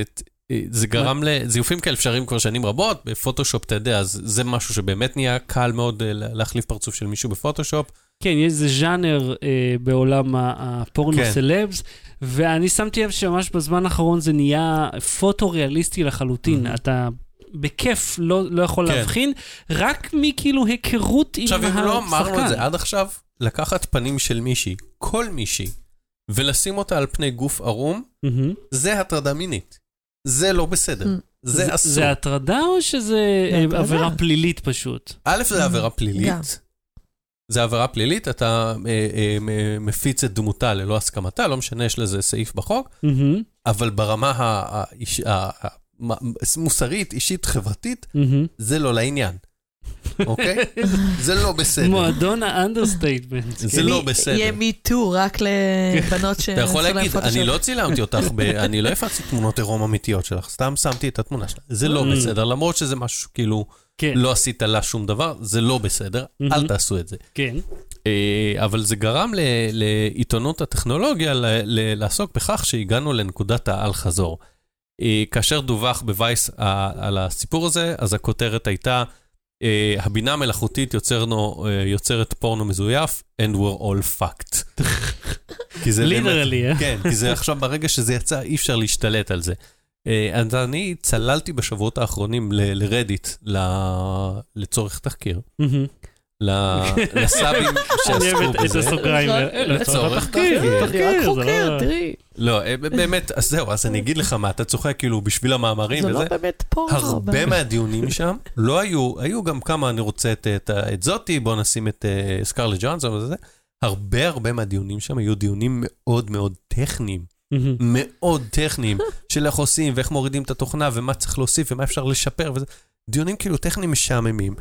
אה, זה גרם לזיופים כאלה אפשריים כבר שנים רבות, בפוטושופ, אתה יודע, אז זה משהו שבאמת נהיה קל מאוד להחליף פרצוף של מישהו בפוטושופ. כן, יש איזה ז'אנר אה, בעולם ה- הפורנו כן. סלבס, ואני שמתי לב שממש בזמן האחרון זה נהיה פוטו-ריאליסטי לחלוטין. Mhm. אתה בכיף לא, לא יכול כן. להבחין, רק מכאילו היכרות עם עכשיו, השחקן. אם לא אמרנו את זה עד עכשיו, לקחת פנים של מישהי, כל מישהי, ולשים אותה על פני גוף ערום, מהמם. זה הטרדה מינית. זה לא בסדר. Mm. זה אסור. זה הטרדה או שזה זה אה. עבירה פלילית פשוט? א', זה עבירה. פלילית. זה עבירה פלילית, אתה אה, אה, מפיץ את דמותה ללא הסכמתה, לא משנה, יש לזה סעיף בחוק, מהמם, אבל ברמה ה- ה- איש- ה- ה- מוסרית, אישית, חברתית, מהמם. זה לא לעניין, אוקיי? זה לא בסדר. מועדון ה understatement. זה לא בסדר. יהיה MeToo רק לבנות ש... אתה יכול להגיד, אני לא צילמתי אותך, אני לא הפצתי תמונות עירום אמיתיות שלך, סתם שמתי את התמונה שלך. זה לא Mm. בסדר, למרות שזה משהו כאילו, כן, לא עשית לה שום דבר, זה לא בסדר, Mhm. אל תעשו את זה. כן. אה, אבל זה גרם ל- לעיתונות הטכנולוגיה לעסוק בכך שהגענו לנקודת האל-חזור. אה, כאשר דווח בווייס על הסיפור הזה, אז הכותרת הייתה, אה, הבינה המלאכותית יוצרנו, יוצרת פורנו מזויף, and we're all fucked. כי זה באמת- ליטרלי, אה? כן, כי זה עכשיו, ברגע שזה יצא, אי אפשר להשתלט על זה. אה, אז אני צללתי בשבועות האחרונים ל- לרדיט ל- לצורך תחקיר. לסאבים שעסקו בזה. נכון. אה, לצורך תחקיר. תחקיר, זה חוקר, לא- תראי. לא, אה, באמת, אז זהו, אז אני אגיד לך מה, אתה צוחק כאילו בשביל המאמרים זה וזה. לא באמת פורנו. הרבה. מהדיונים שם לא היו, היו גם כמה, אני רוצה את, את, את זאתי, בוא נשים את uh, סקרלט ג'ונסון וזה. הרבה הרבה מהדיונים שם היו דיונים מאוד מאוד טכניים. מאוד טכניים, של איך עושים ואיך מורידים את התוכנה ומה צריך להוסיף ומה אפשר לשפר וזה. דיונים כאילו טכניים משעממים.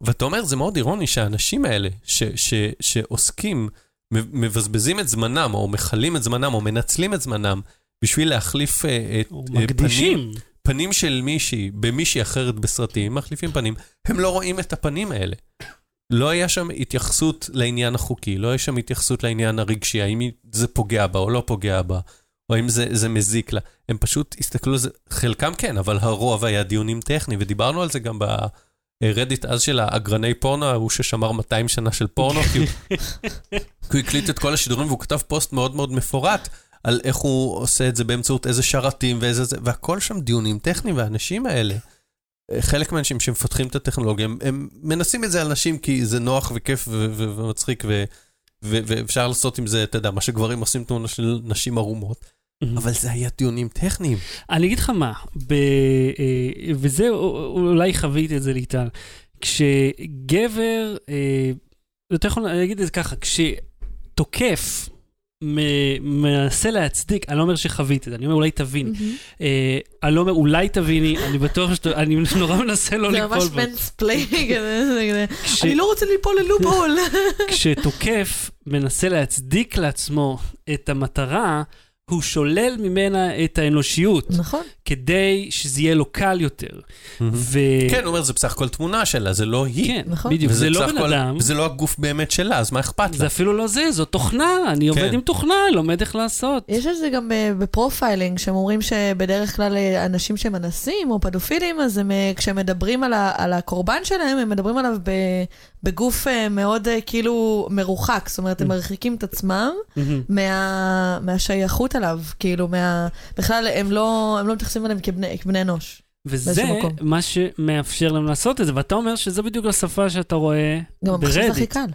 ואתה אומר, זה מאוד אירוני שהאנשים האלה ש, ש, שעוסקים, מ- מבזבזים את זמנם, או מכלים את זמנם, או מנצלים את זמנם, בשביל להחליף uh, את אה, פנים. פנים של מישהי במישהי אחרת בסרטים, מחליפים פנים, הם לא רואים את הפנים האלה. לא היה שם התייחסות לעניין החוקי, לא היה שם התייחסות לעניין הרגשי, האם זה פוגע בה או לא פוגע בה, או האם זה, זה מזיק לה. הם פשוט הסתכלו על זה, חלקם כן, אבל הרוב היה דיונים טכניים, ודיברנו על זה גם ברדיט אז של האגרני פורנו, ההוא ששמר 200 שנה של פורנו, כי הוא, כי הוא הקליט את כל השידורים והוא כתב פוסט מאוד מאוד מפורט. על איך הוא עושה את זה באמצעות איזה שרתים ואיזה זה, והכל שם דיונים טכניים, והאנשים האלה, חלק מהאנשים שמפתחים את הטכנולוגיה, הם, הם מנסים את זה על נשים כי זה נוח וכיף ו- ו- ומצחיק, ו- ו- ואפשר לעשות עם זה, אתה יודע, מה שגברים עושים תמונה של נשים ערומות, אבל זה היה דיונים טכניים. אני אגיד לך מה, ב... אה, וזה, אולי חוויתי את זה ליטל. כשגבר, אה, יותר נכון, אני אגיד את זה ככה, כשתוקף מ- מנסה להצדיק, אני לא אומר שחוויתי את זה, אני אומר אולי תביני. אה, אני לא אומר אולי תביני, אני בטוח שאתה, אני נורא מנסה לא זה ליפול ממש בו. mansplaining, כש- אני לא רוצה ליפול ל loophole. כשתוקף מנסה להצדיק לעצמו את המטרה, הוא שולל ממנה את האנושיות, נכון. כדי שזה יהיה לו קל יותר. ו... כן, הוא אומר, זה בסך הכל תמונה שלה, זה לא היא. כן, נכון. בדיוק, זה לא בן הכל- אדם, וזה לא הגוף באמת שלה, אז מה אכפת זה לה? אפילו לא זה, זו תוכנה, אני עובד כן. עם תוכנה, לומד איך לעשות. יש את זה גם אה, ב profiling, שהם אומרים שבדרך כלל אה, אנשים שמנסים או פדופילים, אז הם, אה, כשהם מדברים על, ה, על הקורבן שלהם, הם מדברים עליו ב, בגוף מאוד כאילו מרוחק. זאת אומרת, הם מרחיקים את עצמם מהמם. מה, מהשייכות אליו. כאילו, מה, בכלל, הם לא, הם לא מתייחסים אליהם כבני, כבני אנוש. וזה. מה שמאפשר להם לעשות את זה, ואתה אומר שזה בדיוק השפה שאתה רואה גם המחשב זה הכי ברדיט. קל.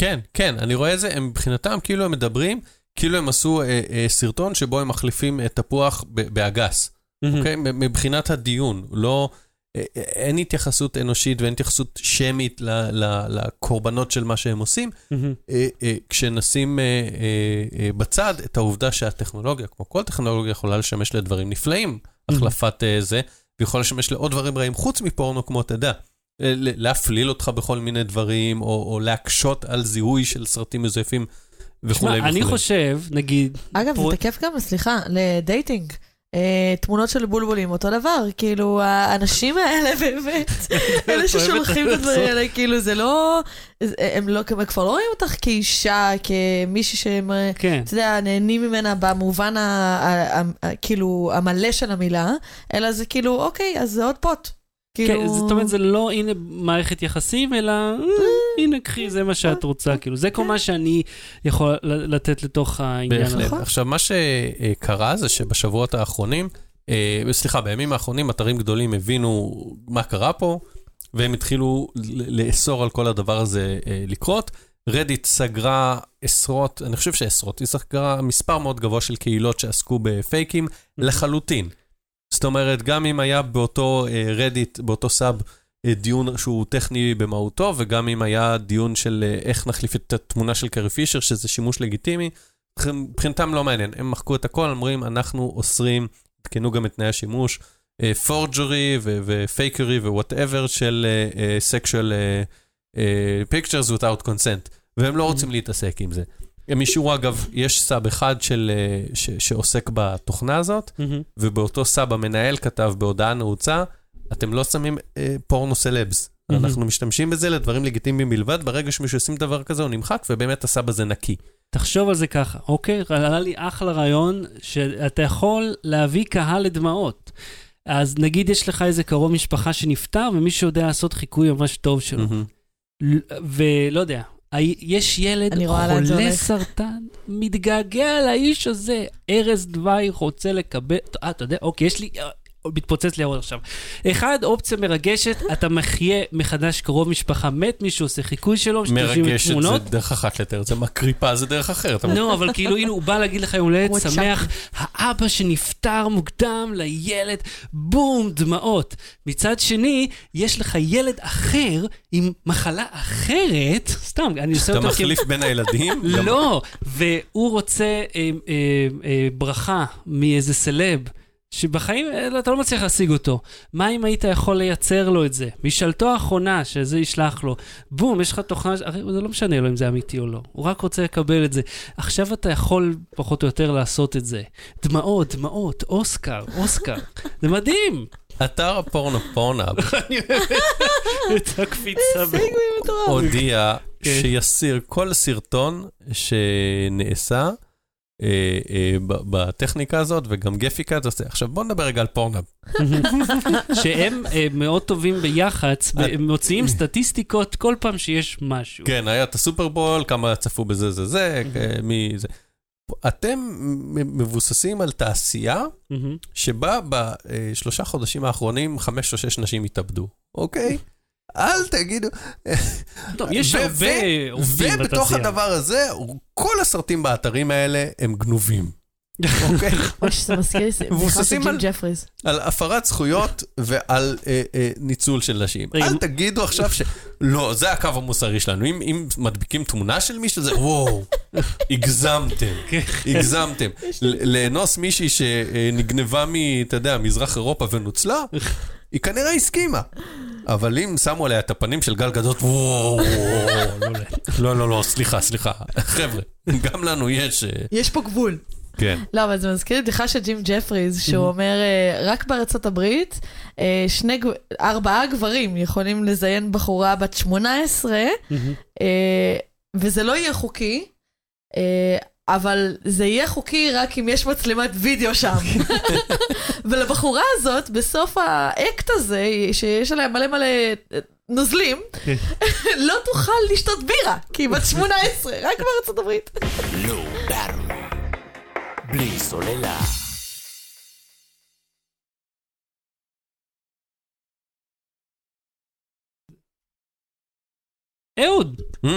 כן, כן, אני רואה את זה, הם מבחינתם, כאילו הם מדברים, כאילו הם עשו אה, אה, סרטון שבו הם מחליפים את תפוח באגס. מהמם. אוקיי? מבחינת הדיון, לא... אין התייחסות אנושית ואין התייחסות שמית לקורבנות של מה שהם עושים. אה, אה, כשנשים אה, בצד את העובדה שהטכנולוגיה, כמו כל טכנולוגיה, יכולה לשמש לדברים נפלאים, החלפת זה, ויכולה לשמש לעוד דברים רעים חוץ מפורנו, כמו אתה יודע. להפליל אותך בכל מיני דברים, או, או להקשות על זיהוי של סרטים מזויפים וכולי וכולי. אני חושב, נגיד, אגב, פרו- זה תקף גם, סליחה, לדייטינג. אה, תמונות של בולבולים, אותו דבר, כאילו, האנשים האלה באמת, אלה ששולחים את הדברים האלה, כאילו, זה לא, הם לא, הם כבר לא רואים אותך כאישה, כמישהי שהם, אה, כן. אתה יודע, נהנים ממנה במובן, כאילו, המלא של המילה, אלא זה כאילו, אוקיי, אז זה עוד פוט. כאילו... כן, זאת אומרת, זה לא הנה מערכת יחסים, אלא אה, הנה, קחי, זה מה שאת רוצה, כאילו, זה כל מה שאני יכול לתת לתוך העניין הזה. בהחלט. נכון. עכשיו, מה שקרה זה שבשבועות האחרונים, אה, סליחה, בימים האחרונים אתרים גדולים הבינו מה קרה פה, והם התחילו לאסור על כל הדבר הזה אה, לקרות. רדיט סגרה עשרות, אני חושב שעשרות, היא סגרה מספר מאוד גבוה של קהילות שעסקו בפייקים לחלוטין. זאת אומרת, גם אם היה באותו אה, רדיט, באותו סאב, אה, דיון שהוא טכני במהותו, וגם אם היה דיון של אה, איך נחליף את התמונה של קרי פישר, שזה שימוש לגיטימי, מבחינתם לא מעניין. הם מחקו את הכל, אומרים, אנחנו אוסרים, עדכנו גם את תנאי השימוש, forgery ו fakery ו whatever של sexual pictures without consent, והם לא רוצים להתעסק עם זה. אישרו, אגב, יש sub אחד של, אה, ש, שעוסק בתוכנה הזאת, מהמם. ובאותו sub המנהל כתב בהודעה נעוצה, אתם לא שמים אה, פורנו סלבס. מהמם. אנחנו משתמשים בזה לדברים לגיטימיים בלבד, ברגע שמישהו ישים דבר כזה הוא נמחק, ובאמת ה sub הזה נקי. תחשוב על זה ככה, אוקיי? עלה לי אחלה רעיון, שאתה יכול להביא קהל לדמעות. אז נגיד יש לך איזה קרוב משפחה שנפטר, ומישהו יודע לעשות חיקוי ממש טוב שלו. ל- ולא יודע, יש ילד חולה. סרטן, מתגעגע לאיש הזה, ארז דווי רוצה לקבל, אה, אתה יודע, אוקיי, יש לי, מתפוצץ לי הראש עכשיו. אחד, אופציה מרגשת, אתה מחיה מחדש קרוב משפחה מת, מישהו עושה חיקוי שלו, משתמשים מרגשת זה בתמונות. דרך אחת לתאר, זה מקריפה זה דרך אחרת. נו, אבל כאילו, הנה, הוא בא להגיד לך יום הולדת. שמח, האבא שנפטר מוקדם לילד, בום, דמעות. מצד שני, יש לך ילד אחר עם מחלה אחרת, סתם, אני עושה אתה אותו מחליף בין הילדים? לא, והוא רוצה אה, אה, אה, ברכה מאיזה סלב. שבחיים אה, אתה לא מצליח להשיג אותו. מה אם היית יכול לייצר לו את זה? משאלתו האחרונה, שזה ישלח לו, בום, יש לך תוכנה, הרי זה לא משנה לו אם זה אמיתי או לא, הוא רק רוצה לקבל את זה. עכשיו אתה יכול פחות או יותר לעשות את זה. דמעות, דמעות, אוסקר, אוסקר. זה מדהים. אתר הפורנו פורנאב אני אוהב את הקפיצה. הודיע כן. שיסיר כל סרטון שנעשה בטכניקה הזאת, וגם גפיקה זה עושה. עכשיו בוא נדבר רגע על פורנאב. שהם אה, מאוד טובים ביח"צ, הם מוציאים סטטיסטיקות כל פעם שיש משהו. כן, היה את הסופרבול, כמה צפו בזה זה זה, אה, מי זה. אתם מבוססים על תעשייה מהמם. שבה בשלושה חודשים האחרונים חמש או שש נשים התאבדו, אוקיי? אל תגידו. טוב, יש ו- הרבה ו- עובדים ובתוך בתעשייה. הדבר הזה, כל הסרטים באתרים האלה הם גנובים. אוקיי? אוי, שזה מזכיר לי, מבוססים על- הפרת זכויות ועל אה, אה, ניצול של נשים. אל תגידו עכשיו ש... לא, זה הקו המוסרי שלנו. אם, אם מדביקים תמונה של מישהו, זה וואו, הגזמתם, כן. הגזמתם. לאנוס מישהי שנגנבה מ... אתה יודע, מזרח אירופה ונוצלה, היא כנראה הסכימה. אבל אם שמו עליה את הפנים של גל גדות, וואו, לא, לא, לא, סליחה, סליחה. חבר'ה, גם לנו יש... אה, יש פה גבול. כן. לא, אבל זה מזכיר לי בדיחה של ג'ים ג'פריז, שהוא אומר, אה, רק בארצות הברית, אה, שני, ארבעה גברים יכולים לזיין בחורה בת 18, מהמם. אה, וזה לא יהיה חוקי, אבל זה יהיה חוקי רק אם יש מצלמת וידאו שם. ולבחורה הזאת, בסוף האקט הזה, שיש עליה מלא מלא אה, נוזלים, כן. לא תוכל לשתות בירה, כי היא בת 18, רק בארצות הברית. לא. בלי סוללה. אהוד, Mm.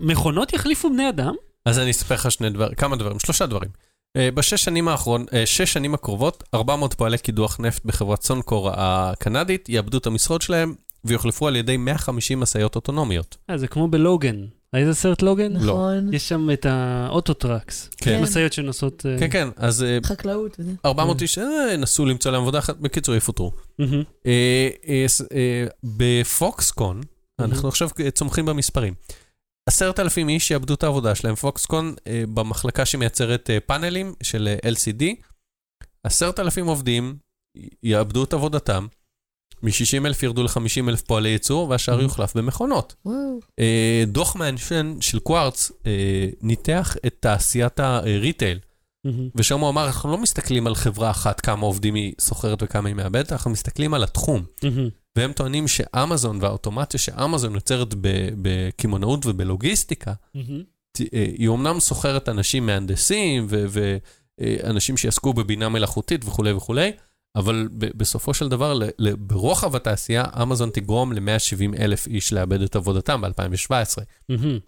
במכונות יחליפו בני אדם? אז אני אספר לך שני דברים, כמה דברים, שלושה דברים. אה, בשש שנים האחרון, אה, שש שנים הקרובות, 400 פועלי קידוח נפט בחברת Suncor הקנדית יאבדו את המשרות שלהם ויוחלפו על ידי 150 משאיות אוטונומיות. אה, זה כמו ב Logan. ראית את הסרט Logan? נכון. יש שם את ה auto-trucks. כן. משאיות שנוסעות... אה, כן, כן, אז חקלאות וזה. 400 איש נסו למצוא להם עבודה אחת, בקיצור יפוטרו. ב Foxconn, אנחנו עכשיו צומחים במספרים. עשרת אלפים איש יאבדו את העבודה שלהם. פוקסקון, אה, במחלקה שמייצרת אה, פאנלים של אה, LCD, עשרת אלפים עובדים יאבדו את עבודתם, מ-60 אלף ירדו ל-50 אלף פועלי ייצור, והשאר Mhm. יוחלף במכונות. אה, דוח מעניין של קוורץ אה, ניתח את תעשיית הריטייל, מהמם. ושם הוא אמר, אנחנו לא מסתכלים על חברה אחת, כמה עובדים היא סוחרת וכמה היא מאבדת, אנחנו מסתכלים על התחום. מהמם. והם טוענים שאמזון והאוטומציה שאמזון יוצרת בקמעונאות ובלוגיסטיקה, אה, היא אומנם סוחרת אנשים מהנדסים ואנשים שיעסקו בבינה מלאכותית וכולי וכולי, אבל ב- בסופו של דבר, ל- ל- ברוחב התעשייה, אמזון תגרום ל-170 אלף איש לאבד את עבודתם ב-2017. מהמם.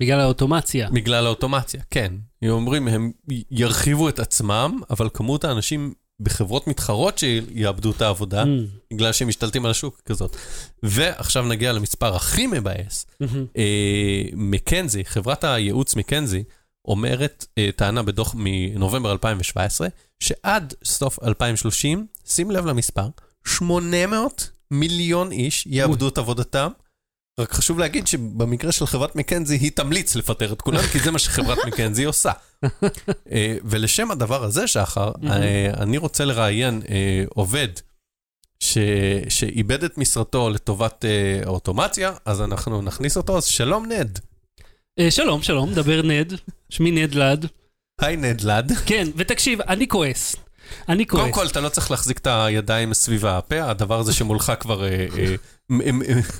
בגלל האוטומציה. בגלל האוטומציה, כן. הם אומרים, הם ירחיבו את עצמם, אבל כמות האנשים בחברות מתחרות שיאבדו את העבודה, מהמם. בגלל שהם משתלטים על השוק כזאת. ועכשיו נגיע למספר הכי מבאס. מהמם. אה, מקנזי, חברת הייעוץ מקנזי, אומרת, אה, טענה בדוח מנובמבר 2017, שעד סוף 2030, שים לב למספר, 800 מיליון איש יאבדו את עבודתם. רק חשוב להגיד שבמקרה של חברת מקנזי, היא תמליץ לפטר את כולם, כי זה מה שחברת מקנזי עושה. אה, ולשם הדבר הזה, שחר, אה, אני רוצה לראיין אה, עובד ש... שאיבד את משרתו לטובת האוטומציה, אז אנחנו נכניס אותו. אז שלום נד. שלום, שלום, דבר נד. שמי נד לד. היי נד לד. כן, ותקשיב, אני כועס. אני קודם כועס. כל, אתה לא צריך להחזיק את הידיים סביב הפה, הדבר הזה שמולך כבר אה, אה,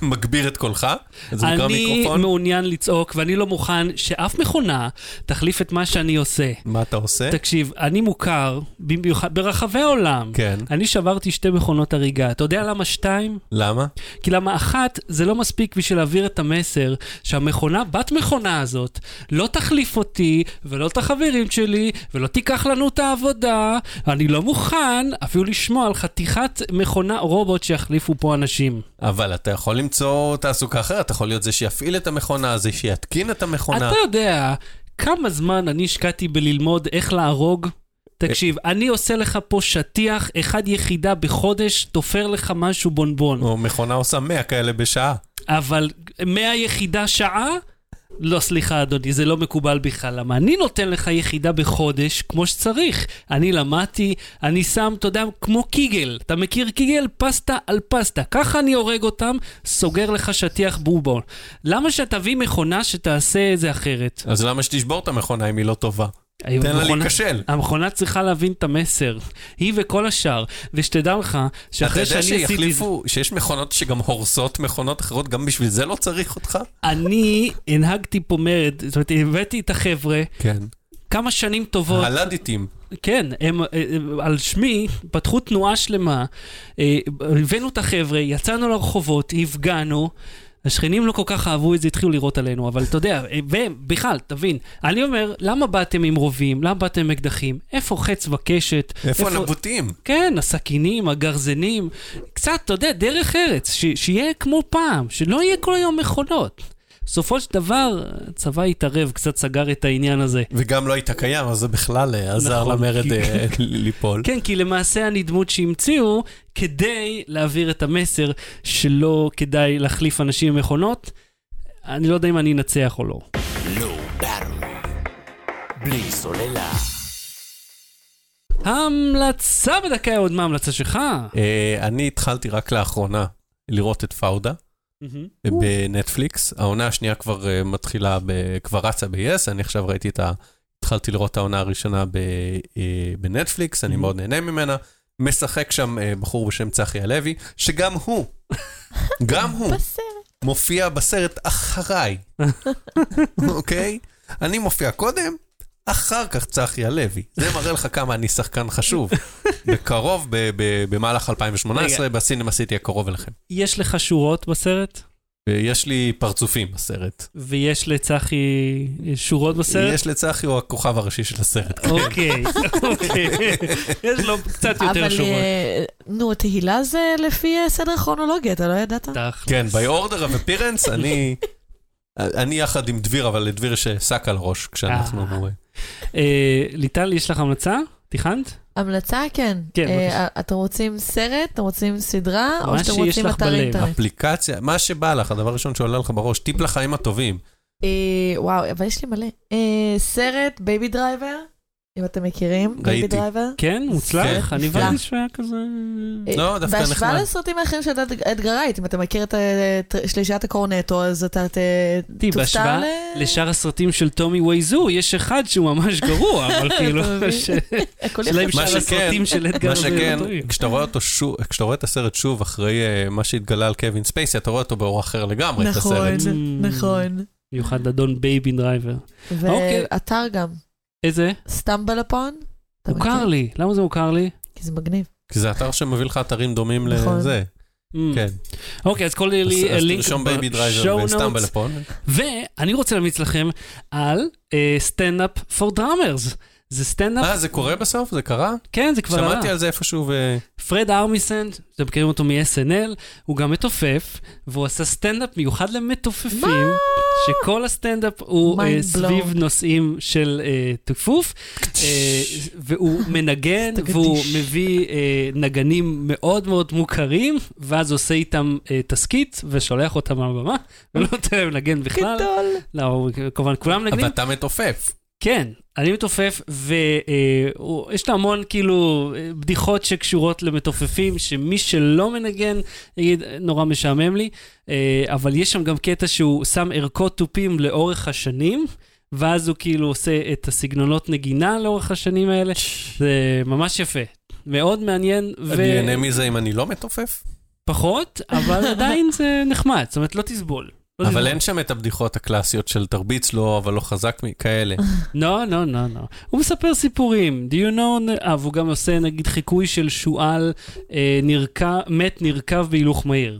מגביר את קולך. זה נקרא אני מיקרופון. מעוניין לצעוק, ואני לא מוכן שאף מכונה תחליף את מה שאני עושה. מה אתה עושה? תקשיב, אני מוכר במיוחד ברחבי העולם. כן. אני שברתי שתי מכונות הריגה. אתה יודע למה שתיים? למה? כי למה אחת, זה לא מספיק בשביל להעביר את המסר שהמכונה, בת מכונה הזאת, לא תחליף אותי ולא את החברים שלי ולא תיקח לנו את העבודה. אני לא מוכן אפילו לשמוע על חתיכת מכונה רובוט שיחליפו פה אנשים. אבל אתה יכול למצוא תעסוקה אחרת, אתה יכול להיות זה שיפעיל את המכונה, זה שיתקין את המכונה. אתה יודע כמה זמן אני השקעתי בללמוד איך להרוג? תקשיב, אני עושה לך פה שטיח, אחד יחידה בחודש, תופר לך משהו בונבון. או מכונה עושה 100 כאלה בשעה. אבל 100 יחידה שעה? לא, סליחה, אדוני, זה לא מקובל בכלל. למה אני נותן לך יחידה בחודש כמו שצריך. אני למדתי, אני שם, אתה יודע, כמו קיגל. אתה מכיר קיגל? פסטה על פסטה. ככה אני הורג אותם, סוגר לך שטיח בובון. למה שתביא מכונה שתעשה את זה אחרת? אז למה שתשבור את המכונה אם היא לא טובה? תן לה להיכשל. המכונה צריכה להבין את המסר. היא וכל השאר. ושתדע לך, אתה שאחרי יודע שאני עשיתי... שיחליפו, שיש מכונות שגם הורסות מכונות אחרות, גם בשביל זה לא צריך אותך? אני הנהגתי פה מרד, זאת אומרת, הבאתי את החבר'ה, כן. כמה שנים טובות, הלדיטים. כן, הם אה, אה, על שמי פתחו תנועה שלמה, אה, הבאנו את החבר'ה, יצאנו לרחובות, הפגענו. השכנים לא כל כך אהבו את זה, התחילו לירות עלינו, אבל אתה יודע, ובכלל, תבין, אני אומר, למה באתם עם רובים? למה באתם עם אקדחים? איפה חץ וקשת? איפה הנבוטים? כן, הסכינים, הגרזנים, קצת, אתה יודע, דרך ארץ, ש- שיהיה כמו פעם, שלא יהיה כל היום מכונות. בסופו של דבר, הצבא התערב, קצת סגר את העניין הזה. וגם לא היית קיים, אז זה בכלל אה, עזר נכון, למרד כי- אה, ליפול. כן, כי למעשה אני דמות שהמציאו כדי להעביר את המסר שלא כדאי להחליף אנשים עם מכונות. אני לא יודע אם אני אנצח או לא. לא. בלי סוללה. המלצה בדקה עוד מה ההמלצה שלך? אה, אני התחלתי רק לאחרונה לראות את פאודה בנטפליקס. העונה השנייה כבר אה, מתחילה, ב- כבר רצה ב-yes, אני עכשיו ראיתי את ה... התחלתי לראות את העונה הראשונה ב- אה, בנטפליקס, אני. מאוד נהנה ממנה. משחק שם אה, בחור בשם צחי הלוי, שגם הוא, גם הוא, בסרט. מופיע בסרט אחריי, אוקיי? אני מופיע קודם, אחר כך צחי הלוי. זה מראה לך כמה אני שחקן חשוב. בקרוב, ב- ב- במהלך 2018, בסינמה סיטי הקרוב אליכם. יש לך שורות בסרט? יש לי פרצופים בסרט. ויש לצחי שורות בסרט? יש לצחי, הוא הכוכב הראשי של הסרט. כן. אוקיי, אוקיי. יש לו קצת יותר אבל שורות. אה, נו, תהילה זה לפי אה, סדר כרונולוגי, אתה לא ידעת? כן, by order of appearance, אני... אני יחד עם דביר, אבל לדביר יש שק על הראש כשאנחנו... אה. אה, ליטל, יש לך המלצה? תיכנת? המלצה, כן. כן, אה, בבקשה. אתם רוצים סרט? אתם רוצים סדרה? או מה שאתם שיש רוצים לך אתר בלב. אינטרנט? אפליקציה, מה שבא לך, הדבר הראשון שעולה לך בראש, טיפ לחיים הטובים. וואו, אבל יש לי מלא. סרט Baby Driver, אם אתם מכירים, Baby. Driver. כן, מוצלח? כן, אני. הבנתי שהיה כזה... אה, לא, דווקא בהשוואה נחמד. לסרטים האחרים של אד- אדגר רייט, אם אתה מכיר את אה, שלישיית ה Cornetto, אז אתה תופתע בהשוואה ל... לשאר הסרטים של טומי וייזו, יש אחד שהוא ממש גרוע, אבל כאילו, אתה מבין? ש- הכל השאלה אם יחסי. מה שאר שכן- הסרטים של אדגר מה שכן. כשאתה רואה אותו שוב, כשאתה רואה את הסרט שוב אחרי אה, מה שהתגלה על קווין ספייסי, אתה רואה אותו באור אחר לגמרי, את נכון, הסרט. נכון. במיוחד אדון Baby Driver. אוקיי. ואתר גם, איזה? StumbleUpon. מוכר לי. למה זה מוכר לי? כי זה מגניב. כי זה אתר שמביא לך אתרים דומים נכון. לזה. Mm. כן. אוקיי, אז כל לי לינק תרשום Baby Driver בשואו. אפון. ואני רוצה להמליץ לכם על Stand Up for Drummers. זה סטנדאפ, אה, זה קורה בסוף? זה קרה? כן, זה כבר עלה. שמעתי על זה איפשהו ו... פרד ארמיסן, אתם מכירים אותו מ-SNL, הוא גם מתופף, והוא עשה סטנדאפ מיוחד למתופפים, שכל הסטנדאפ הוא אה, סביב. נושאים של אה, תופוף, אה, והוא מנגן. והוא מביא נגנים מאוד מאוד מוכרים, ואז עושה איתם תסכית, ושולח אותם על הבמה, ולא נותן להם לנגן בכלל. גדול. לא, כמובן, כולם אבל מנגנים. אתה מתופף. כן, אני מתופף, ויש לו המון כאילו אה, בדיחות שקשורות למתופפים, שמי שלא מנגן יגיד, נורא משעמם לי, אה, אבל יש שם גם קטע שהוא שם ערכות תופים לאורך השנים, ואז הוא כאילו עושה את הסגנונות נגינה לאורך השנים האלה. זה ממש יפה. מאוד מעניין. ו- אני אהנה מזה אם אני לא מתופף? פחות, אבל עדיין זה נחמד, זאת אומרת, לא תסבול. לא אבל. אין שם את הבדיחות הקלאסיות של תרביץ לו, אבל לא חזק מכאלה. לא, לא, לא, לא. הוא מספר סיפורים. Do you know... אה, והוא גם עושה נגיד חיקוי של שועל אה, מת נרקב בהילוך מהיר.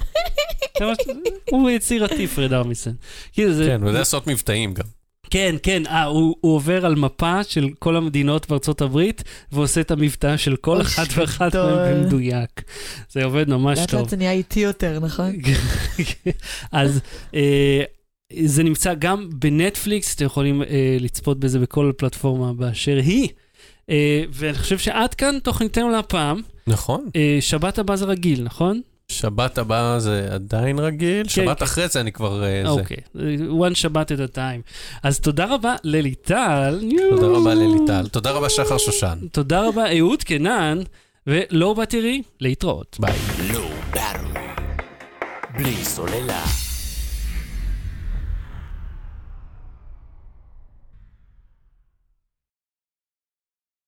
הוא יצירתי, פרד ארמיסן. כאילו. כן, הוא יודע לעשות מבטאים גם. כן, כן, אה, הוא, הוא עובר על מפה של כל המדינות בארצות הברית, ועושה את המבטא של כל אחת ואחת. מהם במדויק. זה עובד ממש לאט טוב. לאט זה נהיה איטי יותר, נכון? אז אה, זה נמצא גם בנטפליקס, אתם יכולים אה, לצפות בזה בכל פלטפורמה באשר היא. אה, ואני חושב שעד כאן תוכניתנו להפעם. נכון. אה, שבת הבא זה רגיל, נכון? שבת הבאה זה עדיין רגיל, שבת כן. אחרי זה אני כבר... אה. אוקיי, אה, one שבת at a time. אז תודה רבה לליטל. תודה רבה לליטל. תודה רבה שחר שושן. תודה רבה אהוד קנן, ולא בתראי, להתראות. ביי. Low Battery. בלי סוללה.